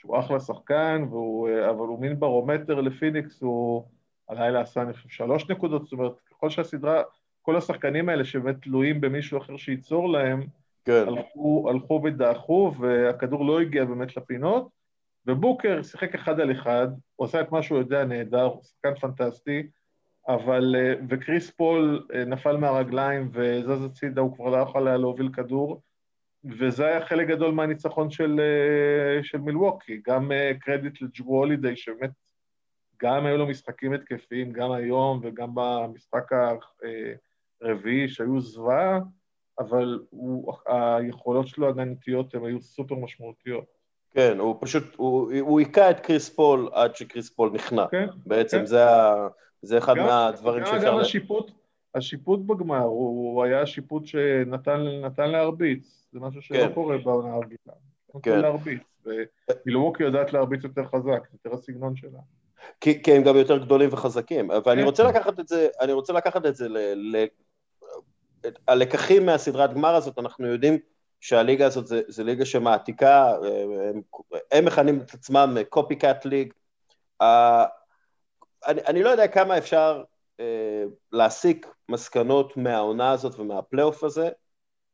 שהוא אחלה שחקן, והוא, אבל הוא מין ברומטר לפיניקס, הוא הלילה עשה, אני חושב, שלוש נקודות, זאת אומרת, ככל שהסדרה, כל השחקנים האלה שבאמת תלויים במישהו אחר שייצור להם, כן. הלכו, הלכו ודעכו, והכדור לא הגיע באמת לפינות, ובוקר שיחק אחד על אחד, הוא עשה את מה שהוא יודע נהדר, הוא שחקן פנטסטי, אבל, וקריס פול נפל מהרגליים וזז הצידה, הוא כבר לא יכול היה להוביל כדור, וזה היה חלק גדול מהניצחון של, אה, של מילווקי, גם אה, קרדיט לג'רו הולידיי, שבאמת גם היו לו משחקים התקפיים, גם היום וגם במשחק הרביעי שהיו זוועה, אבל הוא, היכולות שלו הגנתיות הן היו סופר משמעותיות. כן, הוא פשוט, הוא, הוא היכה את קריס פול עד שקריס פול נכנע. כן. בעצם כן. זה, זה אחד גם, מהדברים שאפשר... גם השיפוט, השיפוט בגמר, הוא היה שיפוט שנתן להרביץ. זה משהו שלא כן. קורה בעונה הרגילה. כן. להרביץ, ומילווקי יודעת להרביץ יותר חזק, יותר הסגנון שלה. כי, כי הם גם יותר גדולים וחזקים, ואני כן. רוצה לקחת את זה, אני רוצה לקחת את זה ל... ל את הלקחים מהסדרת גמר הזאת, אנחנו יודעים שהליגה הזאת זה, זה ליגה שמעתיקה, הם, הם מכנים את עצמם קופי קאט ליג. אני, אני לא יודע כמה אפשר להסיק מסקנות מהעונה הזאת ומהפלייאוף הזה,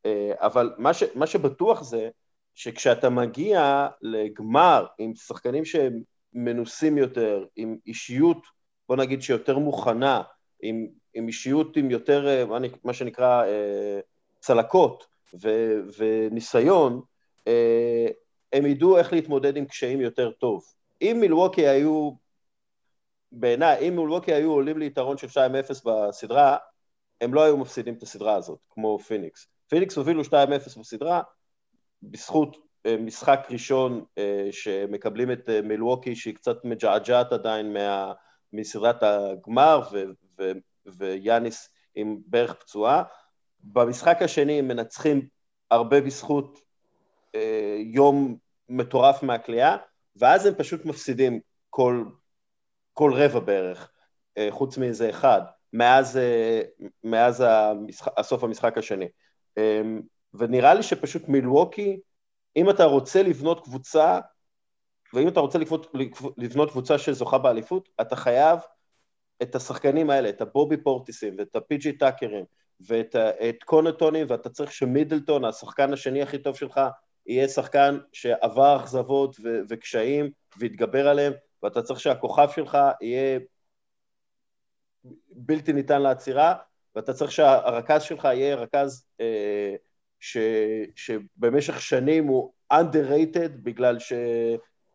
אה, אבל מה, ש, מה שבטוח זה שכשאתה מגיע לגמר עם שחקנים שהם מנוסים יותר, עם אישיות, בוא נגיד שיותר מוכנה, עם, עם אישיות עם יותר, אה, מה, שנקרא, אה, צלקות ו, וניסיון, הם ידעו איך להתמודד עם קשיים יותר טוב. אם מילווקי היו, בעיניי, אם מילווקי היו עולים ליתרון של 2-0 בסדרה, הם לא היו מפסידים את הסדרה הזאת, כמו פיניקס. פיניקס הובילו 2-0 בסדרה, בזכות אה, משחק ראשון אה, שמקבלים את אה, מילווקי שהיא קצת מג'עג'עת עדיין מה, מסדרת הגמר ו, ו, ויאניס עם ברך פצועה. במשחק השני הם מנצחים הרבה בזכות יום מטורף מהכלייה, ואז הם פשוט מפסידים כל, כל רבע בערך, חוץ מאיזה אחד, מאז, מאז המשחק, הסוף המשחק השני. אמ, ונראה לי שפשוט מילווקי, אם אתה רוצה לבנות קבוצה, ואם אתה רוצה לבנות, לבנות קבוצה שזוכה באליפות, אתה חייב את השחקנים האלה, את הבובי פורטיסים ואת הפי.ג'י טאקרים ואת את קונטונים, ואתה צריך שמידלטון, השחקן השני הכי טוב שלך, יהיה שחקן שעבר אכזבות וקשיים והתגבר עליהם, ואתה צריך שהכוכב שלך יהיה בלתי ניתן לעצירה, ואתה צריך שהרכז שלך יהיה רכז אה, ש, שבמשך שנים הוא underrated בגלל ש,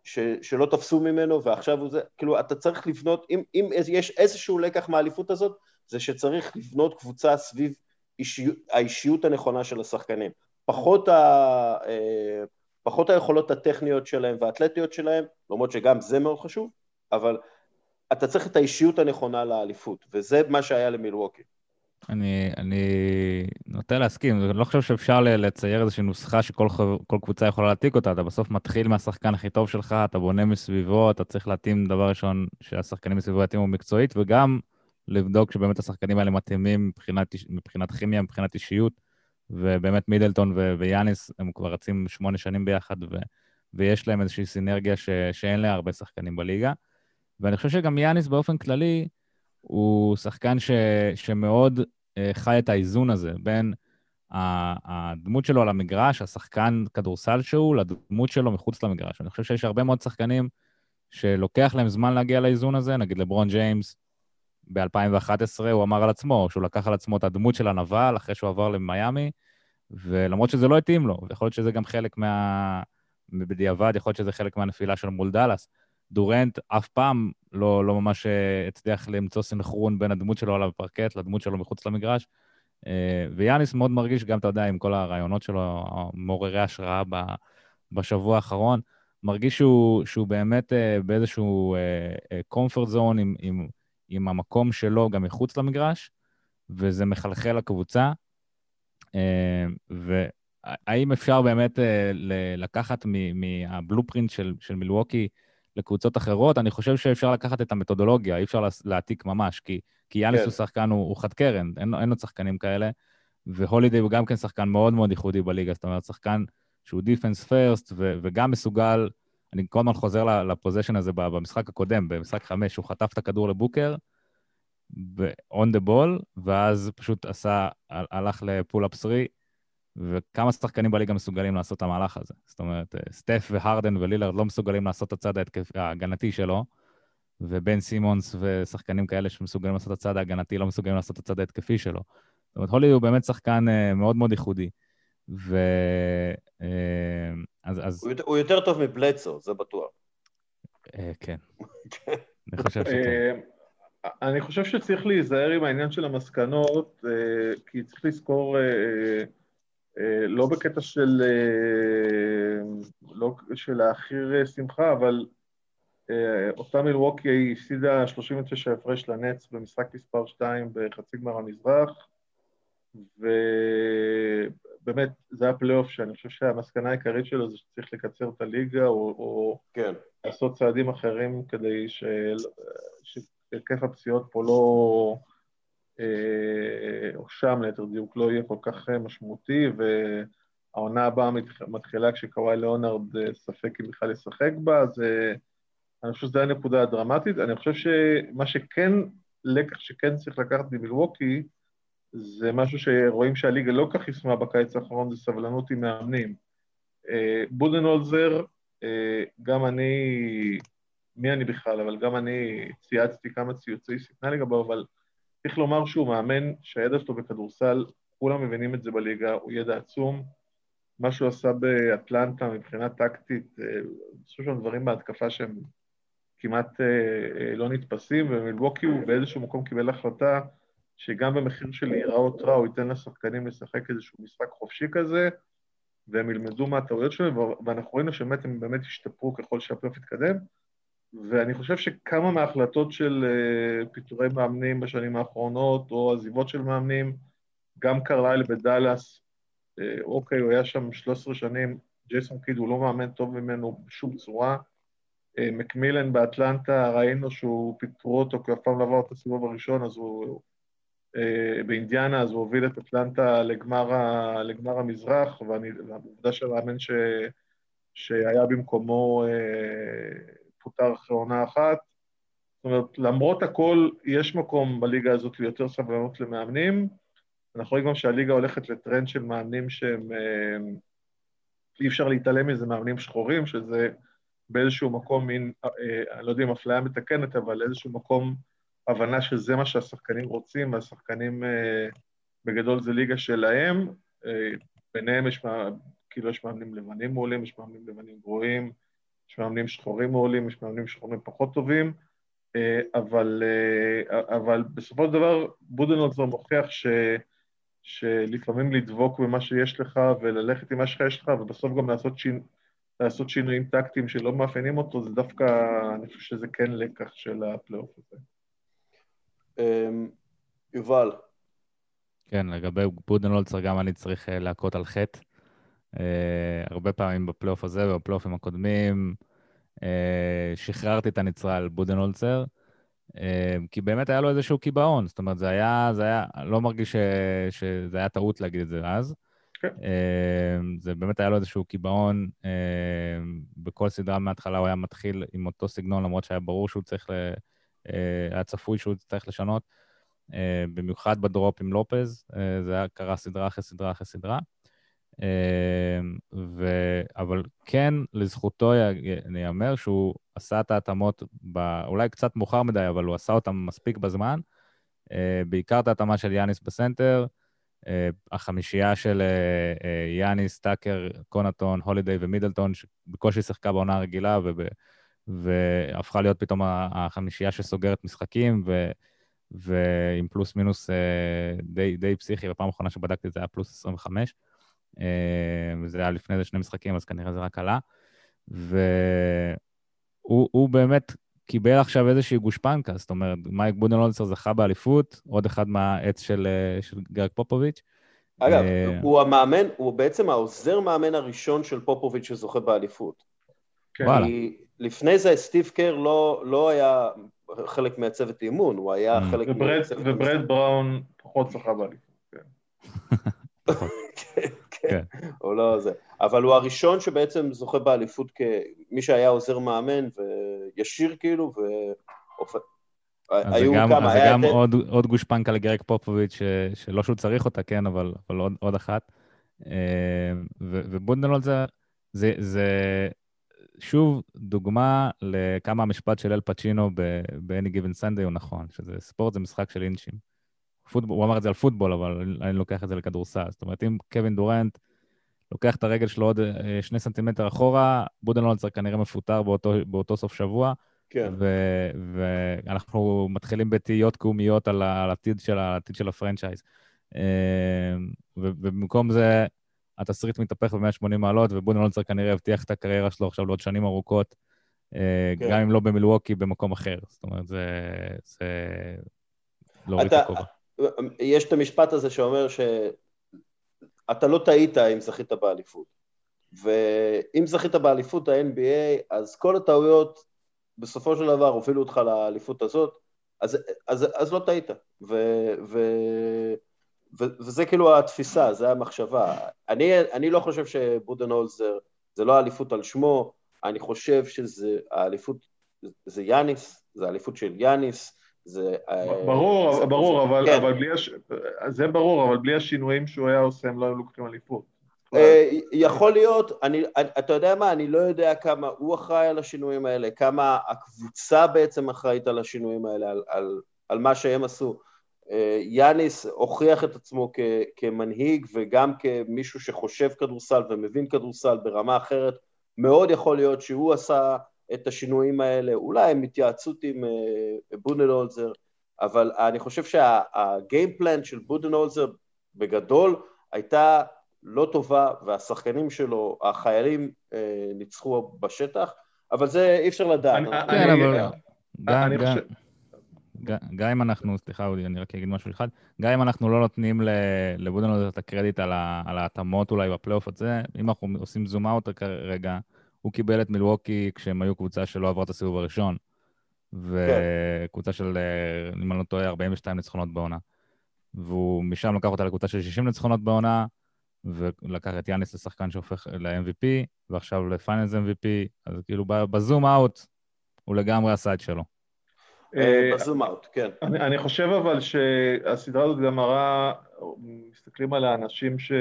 ש, שלא תפסו ממנו ועכשיו הוא זה, כאילו אתה צריך לבנות, אם, אם יש איזשהו לקח מהאליפות הזאת, זה שצריך לבנות קבוצה סביב אישיות, האישיות הנכונה של השחקנים. פחות, ה, אה, פחות היכולות הטכניות שלהם והאתלטיות שלהם, למרות שגם זה מאוד חשוב, אבל אתה צריך את האישיות הנכונה לאליפות, וזה מה שהיה למילווקי. אני, אני נוטה להסכים, אני לא חושב שאפשר לצייר איזושהי נוסחה שכל כל קבוצה יכולה להעתיק אותה, אתה בסוף מתחיל מהשחקן הכי טוב שלך, אתה בונה מסביבו, אתה צריך להתאים, דבר ראשון, שהשחקנים מסביבו יתאימו מקצועית, וגם לבדוק שבאמת השחקנים האלה מתאימים מבחינת, מבחינת כימיה, מבחינת אישיות, ובאמת מידלטון ו- ויאניס, הם כבר רצים שמונה שנים ביחד, ו- ויש להם איזושהי סינרגיה ש- שאין לה הרבה שחקנים בליגה. ואני חושב שגם יאניס באופן כללי, הוא שחקן ש, שמאוד אה, חי את האיזון הזה בין הדמות שלו על המגרש, השחקן כדורסל שהוא, לדמות שלו מחוץ למגרש. אני חושב שיש הרבה מאוד שחקנים שלוקח להם זמן להגיע לאיזון הזה, נגיד לברון ג'יימס ב-2011, הוא אמר על עצמו, שהוא לקח על עצמו את הדמות של הנבל אחרי שהוא עבר למיאמי, ולמרות שזה לא התאים לו, ויכול להיות שזה גם חלק מה... בדיעבד, יכול להיות שזה חלק מהנפילה שלו מול דאלאס. דורנט אף פעם לא, לא ממש אה, הצליח למצוא סנכרון בין הדמות שלו על הפרקט לדמות שלו מחוץ למגרש. אה, ויאניס מאוד מרגיש, גם, אתה יודע, עם כל הרעיונות שלו, מעוררי השראה בשבוע האחרון, מרגיש שהוא, שהוא באמת אה, באיזשהו comfort zone עם, עם, עם המקום שלו גם מחוץ למגרש, וזה מחלחל לקבוצה. והאם אפשר באמת לקחת מהבלופרינט של, של מילווקי לקבוצות אחרות, אני חושב שאפשר לקחת את המתודולוגיה, אי אפשר להעתיק ממש, כי, כי יאניס כן. הוא שחקן, הוא, הוא חד קרן, אין, אין לו שחקנים כאלה, והולידי הוא גם כן שחקן מאוד מאוד ייחודי בליגה, זאת אומרת, שחקן שהוא דיפנס פרסט, וגם מסוגל, אני כל הזמן חוזר לפוזיישן הזה במשחק הקודם, במשחק חמש, הוא חטף את הכדור לבוקר, on the ball, ואז פשוט עשה, הלך לפול-אפ 3, וכמה שחקנים בליגה מסוגלים לעשות את המהלך הזה. זאת אומרת, אה, סטף והרדן ולילרד לא מסוגלים לעשות את הצד ההגנתי שלו, ובן סימונס ושחקנים כאלה שמסוגלים לעשות את הצד ההגנתי לא מסוגלים לעשות את הצד ההתקפי שלו. זאת אומרת, הולי הוא באמת שחקן uh, מאוד מאוד ייחודי. ו... Uh, אז, אז... הוא, יותר, הוא יותר טוב מבלדסו, זה בטוח. Uh, כן. אני חושב שכן. אני חושב שצריך להיזהר עם העניין של המסקנות, כי צריך לזכור אה, לא בקטע של, אה, לא של להעכיר אה, שמחה, אבל אותה מילווקי הפסידה 39 הפרש לנץ במשחק מספר 2 בחצי גמר המזרח, ובאמת זה היה פלייאוף שאני חושב שהמסקנה העיקרית שלו זה שצריך לקצר את הליגה או, או כן. לעשות צעדים אחרים כדי שהיקף הפציעות פה לא... אה, או שם ליתר דיוק, לא יהיה כל כך אה, משמעותי, והעונה הבאה מתחילה כשקוואי ליאונרד אה, ספק אם בכלל ישחק בה, אז אני חושב שזו הנקודה הדרמטית. אני חושב שמה שכן, לקח שכן צריך לקחת ממילווקי, זה משהו שרואים שהליגה לא כך יישמה בקיץ האחרון, זה סבלנות עם מאמנים. בודנהולזר, גם אני, מי אני בכלל, אבל גם אני צייצתי כמה ציוצי שטנה לגביו, אבל צריך לומר שהוא מאמן שהידע שלו בכדורסל, כולם מבינים את זה בליגה, הוא ידע עצום. מה שהוא עשה באטלנטה מבחינה טקטית, אה, עשו שם דברים בהתקפה שהם כמעט אה, אה, לא נתפסים, ומילווקי הוא באיזשהו מקום קיבל החלטה שגם במחיר של להיראות רע הוא ייתן לשחקנים לשחק איזשהו משחק חופשי כזה, והם ילמדו מהטעויות שלהם, ואנחנו ראינו שבאמת הם באמת השתפרו ככל שהפלייאוף התקדם. ואני חושב שכמה מההחלטות של אה, פיטורי מאמנים בשנים האחרונות, או עזיבות של מאמנים, גם קרלייל בדאלאס, אה, אוקיי, הוא היה שם 13 שנים, ג'ייסון קיד הוא לא מאמן טוב ממנו בשום צורה. Uh, מקמילן באטלנטה, ראינו שהוא פיטרו אותו כי אף פעם לא עבר את הסיבוב הראשון, אז הוא... Uh, באינדיאנה, אז הוא הוביל את אטלנטה לגמר, ה, לגמר המזרח, והעובדה של המאמן ש, שהיה במקומו uh, פוטר אחרי עונה אחת. זאת אומרת, למרות הכל, יש מקום בליגה הזאת ליותר סבלנות למאמנים. אנחנו רואים גם שהליגה הולכת לטרנד של מאמנים שהם... אה, אי אפשר להתעלם מזה, מאמנים שחורים, שזה באיזשהו מקום מין, אה, אני לא יודע אם אפליה מתקנת, אבל איזשהו מקום הבנה שזה מה שהשחקנים רוצים, והשחקנים אה, בגדול זה ליגה שלהם. ביניהם יש, כאילו יש מאמנים לבנים מעולים, יש מאמנים לבנים גרועים, יש מאמנים שחורים מעולים, יש מאמנים שחורים פחות טובים, אה, אבל, אה, אבל בסופו של דבר בודנולזר מוכיח ש, שלפעמים לדבוק במה שיש לך וללכת עם מה שיש לך, ובסוף גם לעשות, שינ, לעשות שינויים טקטיים שלא מאפיינים אותו, זה דווקא, אני חושב שזה כן לקח של הפלייאוף הזה. אמ, יובל. כן, לגבי בודנהולצר גם אני צריך אה, להכות על חטא. אה, הרבה פעמים בפלייאוף הזה ובפלייאופים הקודמים אה, שחררתי את הנצרה על בודנהולצר, uh, כי באמת היה לו איזשהו קיבעון, זאת אומרת, זה היה, זה היה, לא מרגיש ש, שזה היה טעות להגיד את זה אז. Okay. כן. זה באמת היה לו איזשהו קיבעון, בכל סדרה מההתחלה הוא היה מתחיל עם אותו סגנון, למרות שהיה ברור שהוא צריך, היה צפוי שהוא צריך לשנות. אה, במיוחד בדרופ עם לופז, אה, זה היה קרה סדרה אחרי סדרה אחרי סדרה. אה, ו... אבל כן, לזכותו ייאמר שהוא עשה את ההתאמות, ב... אולי קצת מאוחר מדי, אבל הוא עשה אותם מספיק בזמן. בעיקר את ההתאמה של יאניס בסנטר, החמישייה של יאניס, טאקר, קונטון, הולידיי ומידלטון, שבקושי שיחקה בעונה הרגילה, וב... והפכה להיות פתאום החמישייה שסוגרת משחקים, ו... ועם פלוס מינוס אה, די, די פסיכי, בפעם האחרונה שבדקתי זה היה פלוס 25, אה, וזה היה לפני זה שני משחקים, אז כנראה זה רק עלה. והוא באמת קיבל עכשיו איזושהי גושפנקה, זאת אומרת, מייק בודנהולצר זכה באליפות, עוד אחד מהעץ של, אה, של גרג פופוביץ'. אגב, הוא המאמן, הוא בעצם העוזר מאמן הראשון של פופוביץ' שזוכה באליפות. כן. וואלה. לפני זה סטיב קר לא, לא היה חלק מהצוות אימון, הוא היה אממ. חלק מהצוות... וברד בראון פחות זכה באליפות, כן. כן. כן, הוא לא זה. אבל הוא הראשון שבעצם זוכה באליפות כמי שהיה עוזר מאמן וישיר כאילו, ו... היו גם, כמה, אז זה גם עוד, עוד גושפנקה לגרג פופוביץ', שלא שהוא צריך אותה, כן, אבל, אבל עוד, עוד אחת. אה, ובונדלול זה, זה, זה, שוב, דוגמה לכמה המשפט של אל פצ'ינו ב-any given Sunday הוא נכון, שזה ספורט זה משחק של אינצ'ים. פוטבול, הוא אמר את זה על פוטבול, אבל אני לוקח את זה לכדורסל. זאת אומרת, אם קווין דורנט לוקח את הרגל שלו עוד אה, שני סנטימטר אחורה, בודנהולצר כנראה מפוטר באותו, באותו סוף שבוע. כן. ואנחנו מתחילים בתהיות קיומיות על העתיד של, העתיד של ה franchise. אה, ובמקום זה, התסריט מתהפך ב-180 מעלות, ובודנהולצר כנראה הבטיח את הקריירה שלו עכשיו לעוד שנים ארוכות, אה, כן. גם אם לא במילווקי, במקום אחר. זאת אומרת, זה... זה... להוריד את הכובע. יש את המשפט הזה שאומר שאתה לא טעית אם זכית באליפות. ואם זכית באליפות ה-NBA, אז כל הטעויות בסופו של דבר הובילו אותך לאליפות הזאת, אז, אז, אז לא טעית. ו, ו, ו, וזה כאילו התפיסה, זה המחשבה. אני, אני לא חושב שבודנהולזר זה לא האליפות על שמו, אני חושב שזה האליפות, זה יאניס, זה האליפות של יאניס, זה... אה, ברור, זה, ברור, זה, אבל, כן. אבל בלי, הש... זה ברור, אבל בלי השינויים שהוא היה עושה הם לא היו לוקחים אליפות. אה, יכול להיות, אני, אתה יודע מה, אני לא יודע כמה הוא אחראי על השינויים האלה, כמה הקבוצה בעצם אחראית על השינויים האלה, על, על, על מה שהם עשו. אה, יאניס הוכיח את עצמו כ, כמנהיג וגם כמישהו שחושב כדורסל ומבין כדורסל ברמה אחרת. מאוד יכול להיות שהוא עשה את השינויים האלה, אולי עם התייעצות עם uh, בודנהולזר, אבל אני חושב שהגיימפלן של בודנהולזר בגדול הייתה לא טובה, והשחקנים שלו, החיילים, uh, ניצחו בשטח, אבל זה אי אפשר לדעת. כן, אבל... גם אם אנחנו, סליחה, אודי, אני רק אגיד משהו אחד, גם אם אנחנו לא נותנים לבודנהולזר את הקרדיט על ההתאמות אולי בפלייאוף הזה, אם אנחנו עושים זום אאוט כרגע, הוא קיבל את מילווקי כשהם היו קבוצה שלא עברה את הסיבוב הראשון. וקבוצה של, אה, אם אני לא טועה, 42 ניצחונות בעונה. והוא משם לקח אותה לקבוצה של 60 ניצחונות בעונה, ולקח את יאניס לשחקן שהופך ל-MVP, ועכשיו לפיינלס MVP, אז כאילו בזום אאוט הוא לגמרי עשה את שלו. אה, בזום אאוט, כן. אני חושב אבל שהסדרה הזאת גם מראה, מסתכלים על האנשים ש...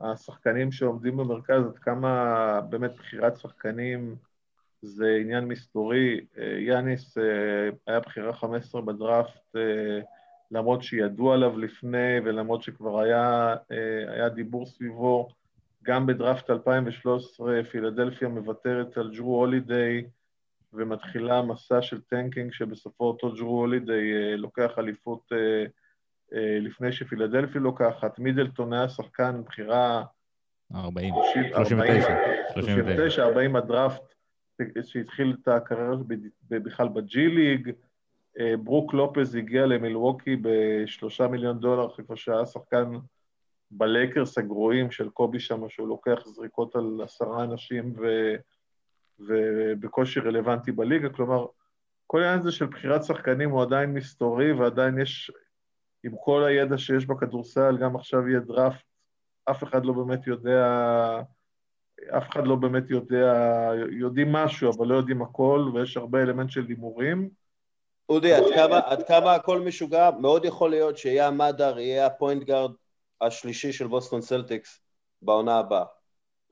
השחקנים שעומדים במרכז, עד כמה באמת בחירת שחקנים זה עניין מסתורי. אה, יאניס אה, היה בחירה 15 בדראפט, אה, למרות שידעו עליו לפני ולמרות שכבר היה, היה דיבור סביבו. גם בדראפט 2013 פילדלפיה מוותרת על ג'רו הולידיי ומתחילה מסע של tanking שבסופו אותו ג'רו הולידיי לוקח אליפות אה, לפני שפילדלפי לוקחת, מידלטון היה שחקן בחירה... 40, 39, 39, 40 הדראפט שהתחיל את הקריירה בכלל בג'י ליג, אה, ברוק לופז הגיע למילווקי בשלושה מיליון דולר, אחרי כבר שהיה שחקן בלייקרס הגרועים של קובי שם, שהוא לוקח זריקות על עשרה אנשים ו... ובקושי רלוונטי בליגה, כלומר, כל העניין הזה של בחירת שחקנים הוא עדיין מסתורי ועדיין יש עם כל הידע שיש בכדורסל, גם עכשיו יהיה דראפט, אף אחד לא באמת יודע, אף אחד לא באמת יודע, יודעים משהו, אבל לא יודעים הכל, ויש הרבה אלמנט של הימורים. אודי, עד כמה, עד כמה הכל משוגע? מאוד יכול להיות שיהיה המאדר, יהיה הפוינט גארד השלישי של בוסטון סלטיקס בעונה הבאה.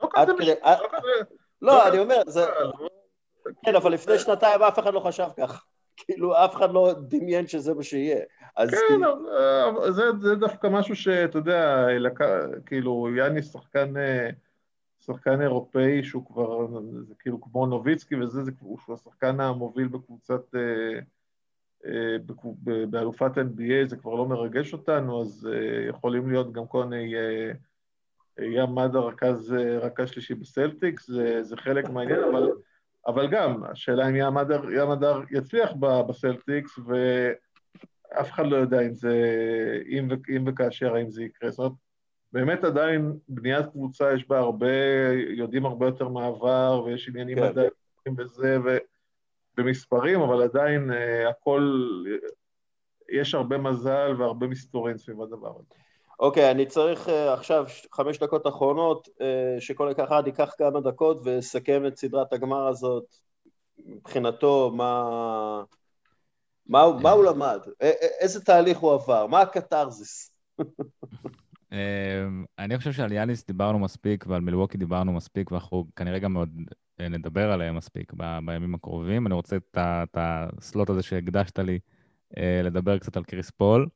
לא כזה עד מש- כדי- עד- לא לא, אני אומר, זה... לא, כן, אבל לפני שנתיים אף אחד לא חשב כך. כאילו, אף אחד לא דמיין שזה מה שיהיה. כן, אבל זה, זה דווקא משהו שאתה יודע, כאילו, יאניס שחקן, אה, שחקן אירופאי שהוא כבר, זה כאילו כמו נוביצקי וזה, זה, הוא שהוא השחקן המוביל בקבוצת, אה, אה, באלופת NBA, זה כבר לא מרגש אותנו, אז אה, יכולים להיות גם כל מיני, אה, ים מדה רכז, אה, רכז שלישי בסלטיקס, זה, זה חלק מהעניין, אבל, אבל גם, השאלה אם ים מדר יצליח בסלטיקס, ואף אחד לא יודע אם זה, אם, ו- אם וכאשר, האם זה יקרה. זאת אומרת, באמת עדיין בניית קבוצה יש בה הרבה, יודעים הרבה יותר מעבר, ויש עניינים כן. מדעיים וזה, ובמספרים, אבל עדיין אה, הכל, יש הרבה מזל והרבה מסתורין סביב הדבר הזה. אוקיי, אני צריך אה, עכשיו חמש דקות אחרונות, אה, שכל אחד ייקח כמה דקות ויסכם את סדרת הגמר הזאת. מבחינתו, מה... מה, הוא- מה הוא למד? איזה תהליך הוא עבר? מה הקתרזיס? אמ, אני חושב שעל יאניס דיברנו מספיק ועל מילווקי דיברנו מספיק, ואנחנו כנראה גם עוד אה, נדבר עליהם מספיק ב- בימים הקרובים. אני רוצה את הסלוט הזה שהקדשת לי לדבר קצת על קריס פול,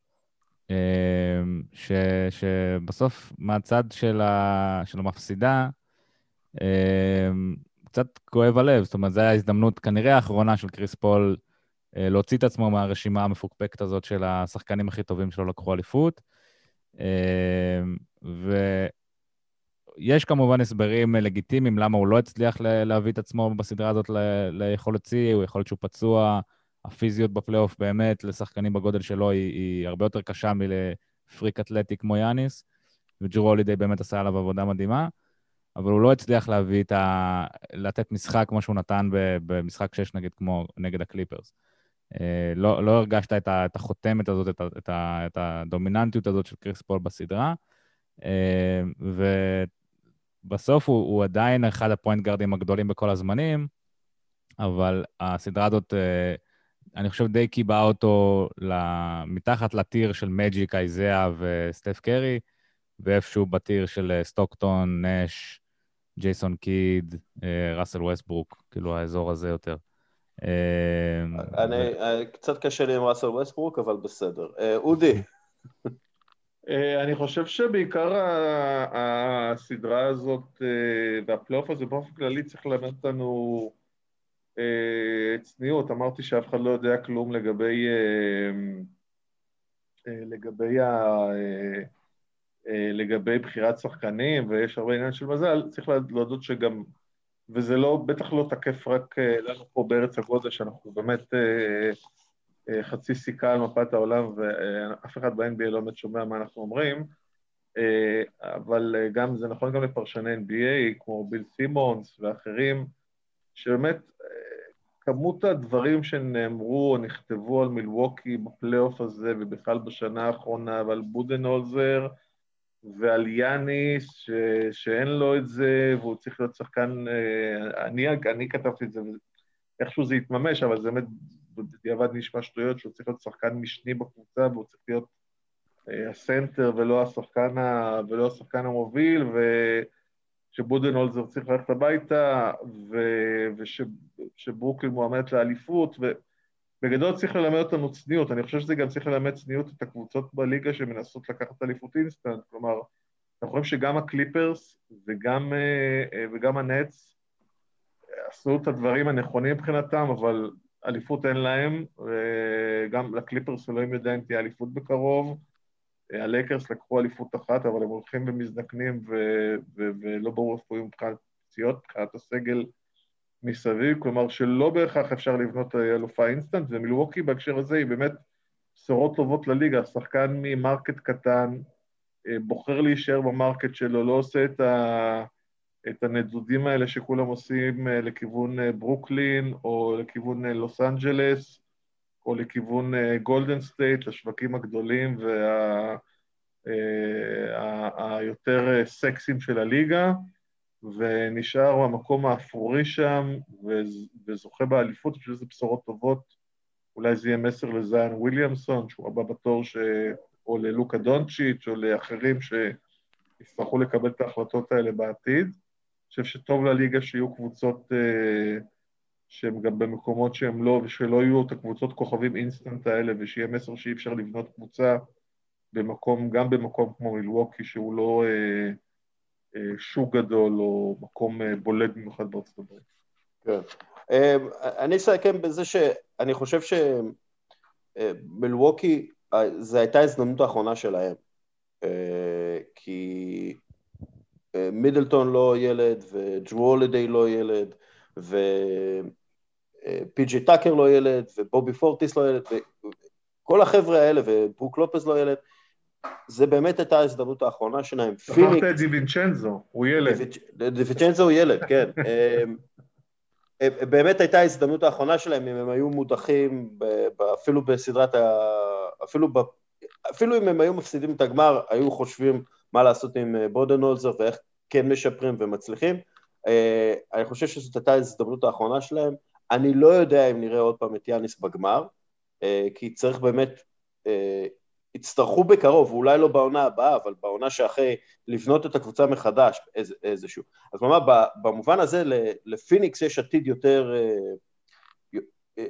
ש- שבסוף מהצד של ה- של המפסידה, אמ, קצת כואב הלב, זאת אומרת, זו הייתה ההזדמנות כנראה האחרונה של קריס פול אה, להוציא את עצמו מהרשימה המפוקפקת הזאת של השחקנים הכי טובים שלא לקחו אליפות. אמ, ויש כמובן הסברים אה, לגיטימיים למה הוא לא הצליח להביא את עצמו בסדרה הזאת ליכולת שיא, הוא יכול להיות שהוא פצוע, הפיזיות בפלייאוף באמת לשחקנים בגודל שלו היא, היא הרבה יותר קשה מלפריק אתלטי כמו יאניס, וג'רו הולידיי באמת עשה עליו עבודה מדהימה, אבל הוא לא הצליח להביא את ה... לתת משחק כמו שהוא נתן במשחק 6 נגיד, כמו נגד הקליפרס. אה, לא, לא הרגשת את החותמת הזאת, את, ה, את, ה, את הדומיננטיות הזאת של קריס פול בסדרה, אה, ובסוף הוא, הוא עדיין אחד ה point גארדים הגדולים בכל הזמנים, אבל הסדרה הזאת, אה, אני חושב די קיבעה אותו מתחת ל tier של מג'יק, אייזאה וסטף קרי, ואיפשהו ב tier של אה, סטוקטון, נש, ג'ייסון קיד, אה, ראסל ווסטברוק, כאילו האזור הזה יותר. אה, אני, אה, קצת קשה לי עם ראסל ווסטברוק, אבל בסדר. אודי, אני חושב שבעיקר הסדרה הזאת והפלייאוף הזה באופן כללי צריך ללמד אותנו צניעות. אמרתי שאף אחד לא יודע כלום לגבי, אה, אה, לגבי, ה, אה, אה, לגבי בחירת שחקנים, ויש הרבה עניין של מזל. צריך להודות שגם, וזה לא, בטח לא תקף רק אה, לנו פה בארץ הגודל, שאנחנו באמת אה, אה, חצי סיכה על מפת העולם, ואף אחד ב-NBA לא באמת שומע מה אנחנו אומרים, אה, אבל אה, גם, זה נכון גם לפרשני NBA, כמו ביל סימונס ואחרים, שבאמת אה, כמות הדברים שנאמרו או נכתבו על מילווקי בפלייאוף הזה, ובכלל בשנה האחרונה, ועל בודנהולזר, ועל יאניס, ש... שאין לו את זה, והוא צריך להיות שחקן... אה, אני, אני כתבתי את זה, איכשהו זה התממש, אבל זה באמת בדיעבד נשמע שטויות, שהוא צריך להיות שחקן משני בקבוצה, והוא צריך להיות אה, הסנטר ולא השחקן, ה... ולא השחקן המוביל, ושבודנהולצר צריך ללכת הביתה. ושברוקלין מועמדת לאליפות, ו... בגדול צריך ללמד אותנו צניעות, אני חושב שזה גם צריך ללמד צניעות את הקבוצות בליגה שמנסות לקחת אליפות אינסטנט, כלומר, אנחנו רואים שגם הקליפרס וגם, וגם הנטס עשו את הדברים הנכונים מבחינתם, אבל אליפות אין להם, וגם לקליפרס אלוהים יודע אם תהיה אליפות בקרוב, הלייקרס לקחו אליפות אחת, אבל הם הולכים ומזדקנים ו- ו- ולא ברור איפה יהיו מבחינת פציעות, מבחינת הסגל מסביב, כלומר שלא בהכרח אפשר לבנות אלופה אינסטנט, ומילווקי בהקשר הזה היא באמת בשורות טובות לליגה, שחקן מ market קטן, בוחר להישאר ב market שלו, לא עושה את, ה, את הנדודים האלה שכולם עושים לכיוון ברוקלין, או לכיוון לוס אנג'לס, או לכיוון גולדן סטייט, לשווקים הגדולים והיותר סקסיים של הליגה. ונשאר במקום האפורי שם, וזוכה באליפות, אני חושב שזה בשורות טובות. אולי זה יהיה מסר לזיין וויליאמסון, שהוא הבא בתור, ש... או ללוקה דונצ'יץ', או לאחרים שיצטרכו לקבל את ההחלטות האלה בעתיד. אני חושב שטוב לליגה שיהיו קבוצות אה, שהן גם במקומות שהן לא, ושלא יהיו את הקבוצות כוכבים אינסטנט האלה, ושיהיה מסר שאי אפשר לבנות קבוצה במקום, גם במקום כמו מילווקי, שהוא לא אה, אה, שוק גדול או מקום אה, בולט במיוחד בארצות הברית. כן. אה, אני אסכם בזה שאני חושב שמילווקי, אה, אה, זו הייתה ההזדמנות האחרונה שלהם. כי מידלטון לא ילד, וג'רו הולידיי לא ילד, ופי.ג'י טאקר לא ילד, ובובי פורטיס לא ילד, וכל החבר'ה האלה, וברוק לופז לא ילד, זה באמת הייתה ההזדמנות האחרונה שלהם. שכחת את דיווינצ'נזו, הוא ילד. דיווינצ'נזו הוא ילד, כן. באמת הייתה ההזדמנות האחרונה שלהם, אם הם היו מודחים, אפילו בסדרת ה... אפילו, ב... אפילו אם הם היו מפסידים את הגמר, היו חושבים מה לעשות עם אה, בודנולזר ואיך כן משפרים ומצליחים. אה, אני חושב שזאת הייתה ההזדמנות האחרונה שלהם. אני לא יודע אם נראה עוד פעם את יאניס בגמר, אה, כי צריך באמת יצטרכו בקרוב, אולי לא בעונה הבאה, אבל בעונה שאחרי, לבנות את הקבוצה מחדש איז, איזשהו. אז ממש במובן הזה לפיניקס יש עתיד יותר, אה, אה,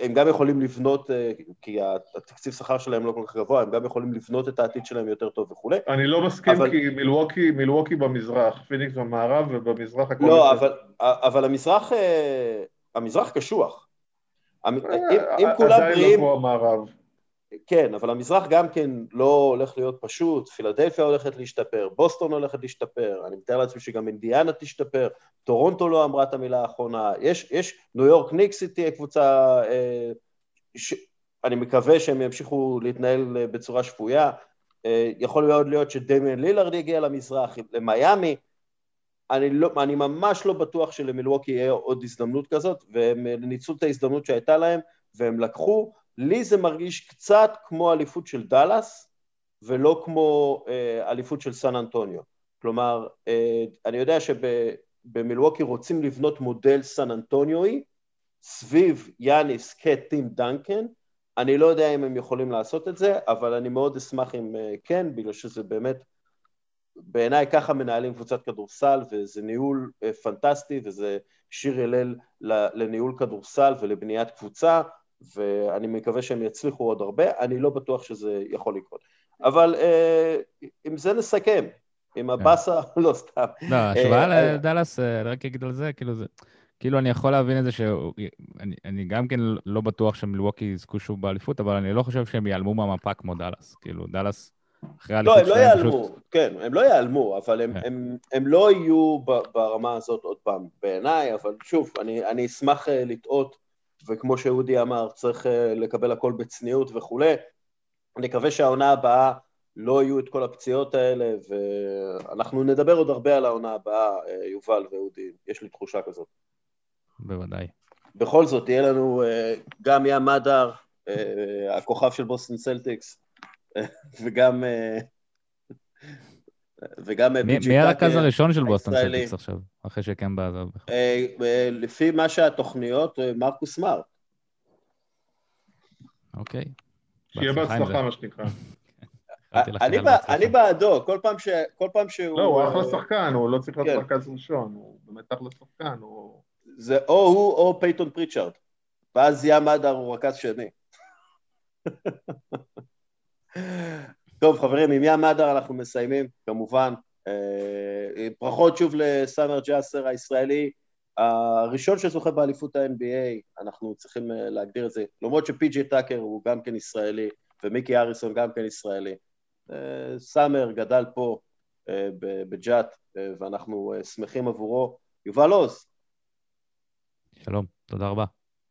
הם גם יכולים לבנות, אה, כי התקציב שכר שלהם לא כל כך גבוה, הם גם יכולים לבנות את העתיד שלהם יותר טוב וכולי. אני לא מסכים, אבל... כי מילווקי, מילווקי במזרח, פיניקס במערב ובמזרח הכל... לא, אבל, אבל המזרח, המזרח קשוח. אם, אם כולם בריאים... עדיין לא כמו המערב. כן, אבל המזרח גם כן לא הולך להיות פשוט, פילדלפיה הולכת להשתפר, בוסטון הולכת להשתפר, אני מתאר לעצמי שגם אינדיאנה תשתפר, טורונטו לא אמרה את המילה האחרונה, יש, יש ניו יורק ניקס תהיה קבוצה, אה, ש, אני מקווה שהם ימשיכו להתנהל אה, בצורה שפויה, אה, יכול מאוד להיות שדמיאן לילארד יגיע למזרח, למיאמי, אני, לא, אני ממש לא בטוח שלמילווקי יהיה עוד הזדמנות כזאת, והם ניצלו את ההזדמנות שהייתה להם, והם לקחו, לי זה מרגיש קצת כמו אליפות של דאלאס, ולא כמו אה, אליפות של סן אנטוניו. כלומר, אה, אני יודע שבמילווקי רוצים לבנות מודל סן אנטוניואי, סביב יאניס קטים דנקן, אני לא יודע אם הם יכולים לעשות את זה, אבל אני מאוד אשמח אם אה, כן, בגלל שזה באמת, בעיניי ככה מנהלים קבוצת כדורסל, וזה ניהול אה, פנטסטי, וזה שיר הלל לניהול כדורסל ולבניית קבוצה, ואני מקווה שהם יצליחו עוד הרבה, אני לא בטוח שזה יכול לקרות. אבל אה, עם זה נסכם, עם הבאסה, לא סתם. לא, השוואה אה, לדאלאס, אה, אני רק אגיד על זה, כאילו זה... כאילו, אני יכול להבין את זה שאני גם כן לא בטוח שמילווקי יזכו שוב באליפות, אבל אני לא חושב שהם ייעלמו מהמפה כמו דאלאס. כאילו, דאלאס, אחרי פשוט... לא, הם לא ייעלמו, כן, הם לא ייעלמו, אבל הם, כן. הם, הם לא יהיו ברמה הזאת עוד פעם בעיניי, אבל שוב, אני, אני אשמח לטעות וכמו שאודי אמר, צריך אה, לקבל הכל בצניעות וכולי. אני מקווה שהעונה הבאה לא יהיו את כל הפציעות האלה, ואנחנו נדבר עוד הרבה על העונה הבאה, אה, יובל ואודי, יש לי תחושה כזאת. בוודאי. בכל זאת, יהיה לנו אה, גם ים מדר, הכוכב של בוסטון סלטיקס, וגם... וגם מי הרכז הראשון של בוסטון סלטיקס עכשיו, אחרי שקמבה עזב? אה, אה, לפי מה שהתוכניות, אה, מרקוס סמארט. אוקיי. שיהיה בהצלחה, מה שנקרא. אני בעדו, כל פעם שהוא... לא, הוא אחלה שחקן, הוא לא צריך להיות כן. רכז ראשון, הוא באמת אחלה שחקן, הוא... זה או הוא או פייתון פריצ'ארד, ואז ים מדר הוא רכז שני. טוב, חברים, עם ים מדר אנחנו מסיימים, כמובן. אה, ברכות שוב לסאמר ג'אסר הישראלי, הראשון שזוכה באליפות ה-NBA, אנחנו צריכים אה, להגדיר את זה, למרות שפי.ג'י טאקר הוא גם כן ישראלי, ומיקי אריסון גם כן ישראלי. אה, סאמר גדל פה בג'אט, ואנחנו שמחים עבורו. יובל עוז. שלום, תודה רבה.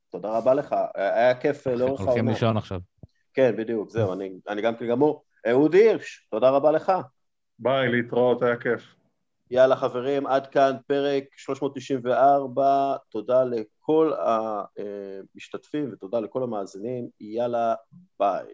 תודה רבה לך, היה כיף לאורך העונה. הולכים לישון עכשיו. כן, בדיוק, זהו, אני, אני גם כן גמור. אהוד הירש, תודה רבה לך. ביי, להתראות, היה כיף. יאללה חברים, עד כאן פרק 394, תודה לכל המשתתפים ותודה לכל המאזינים, יאללה ביי.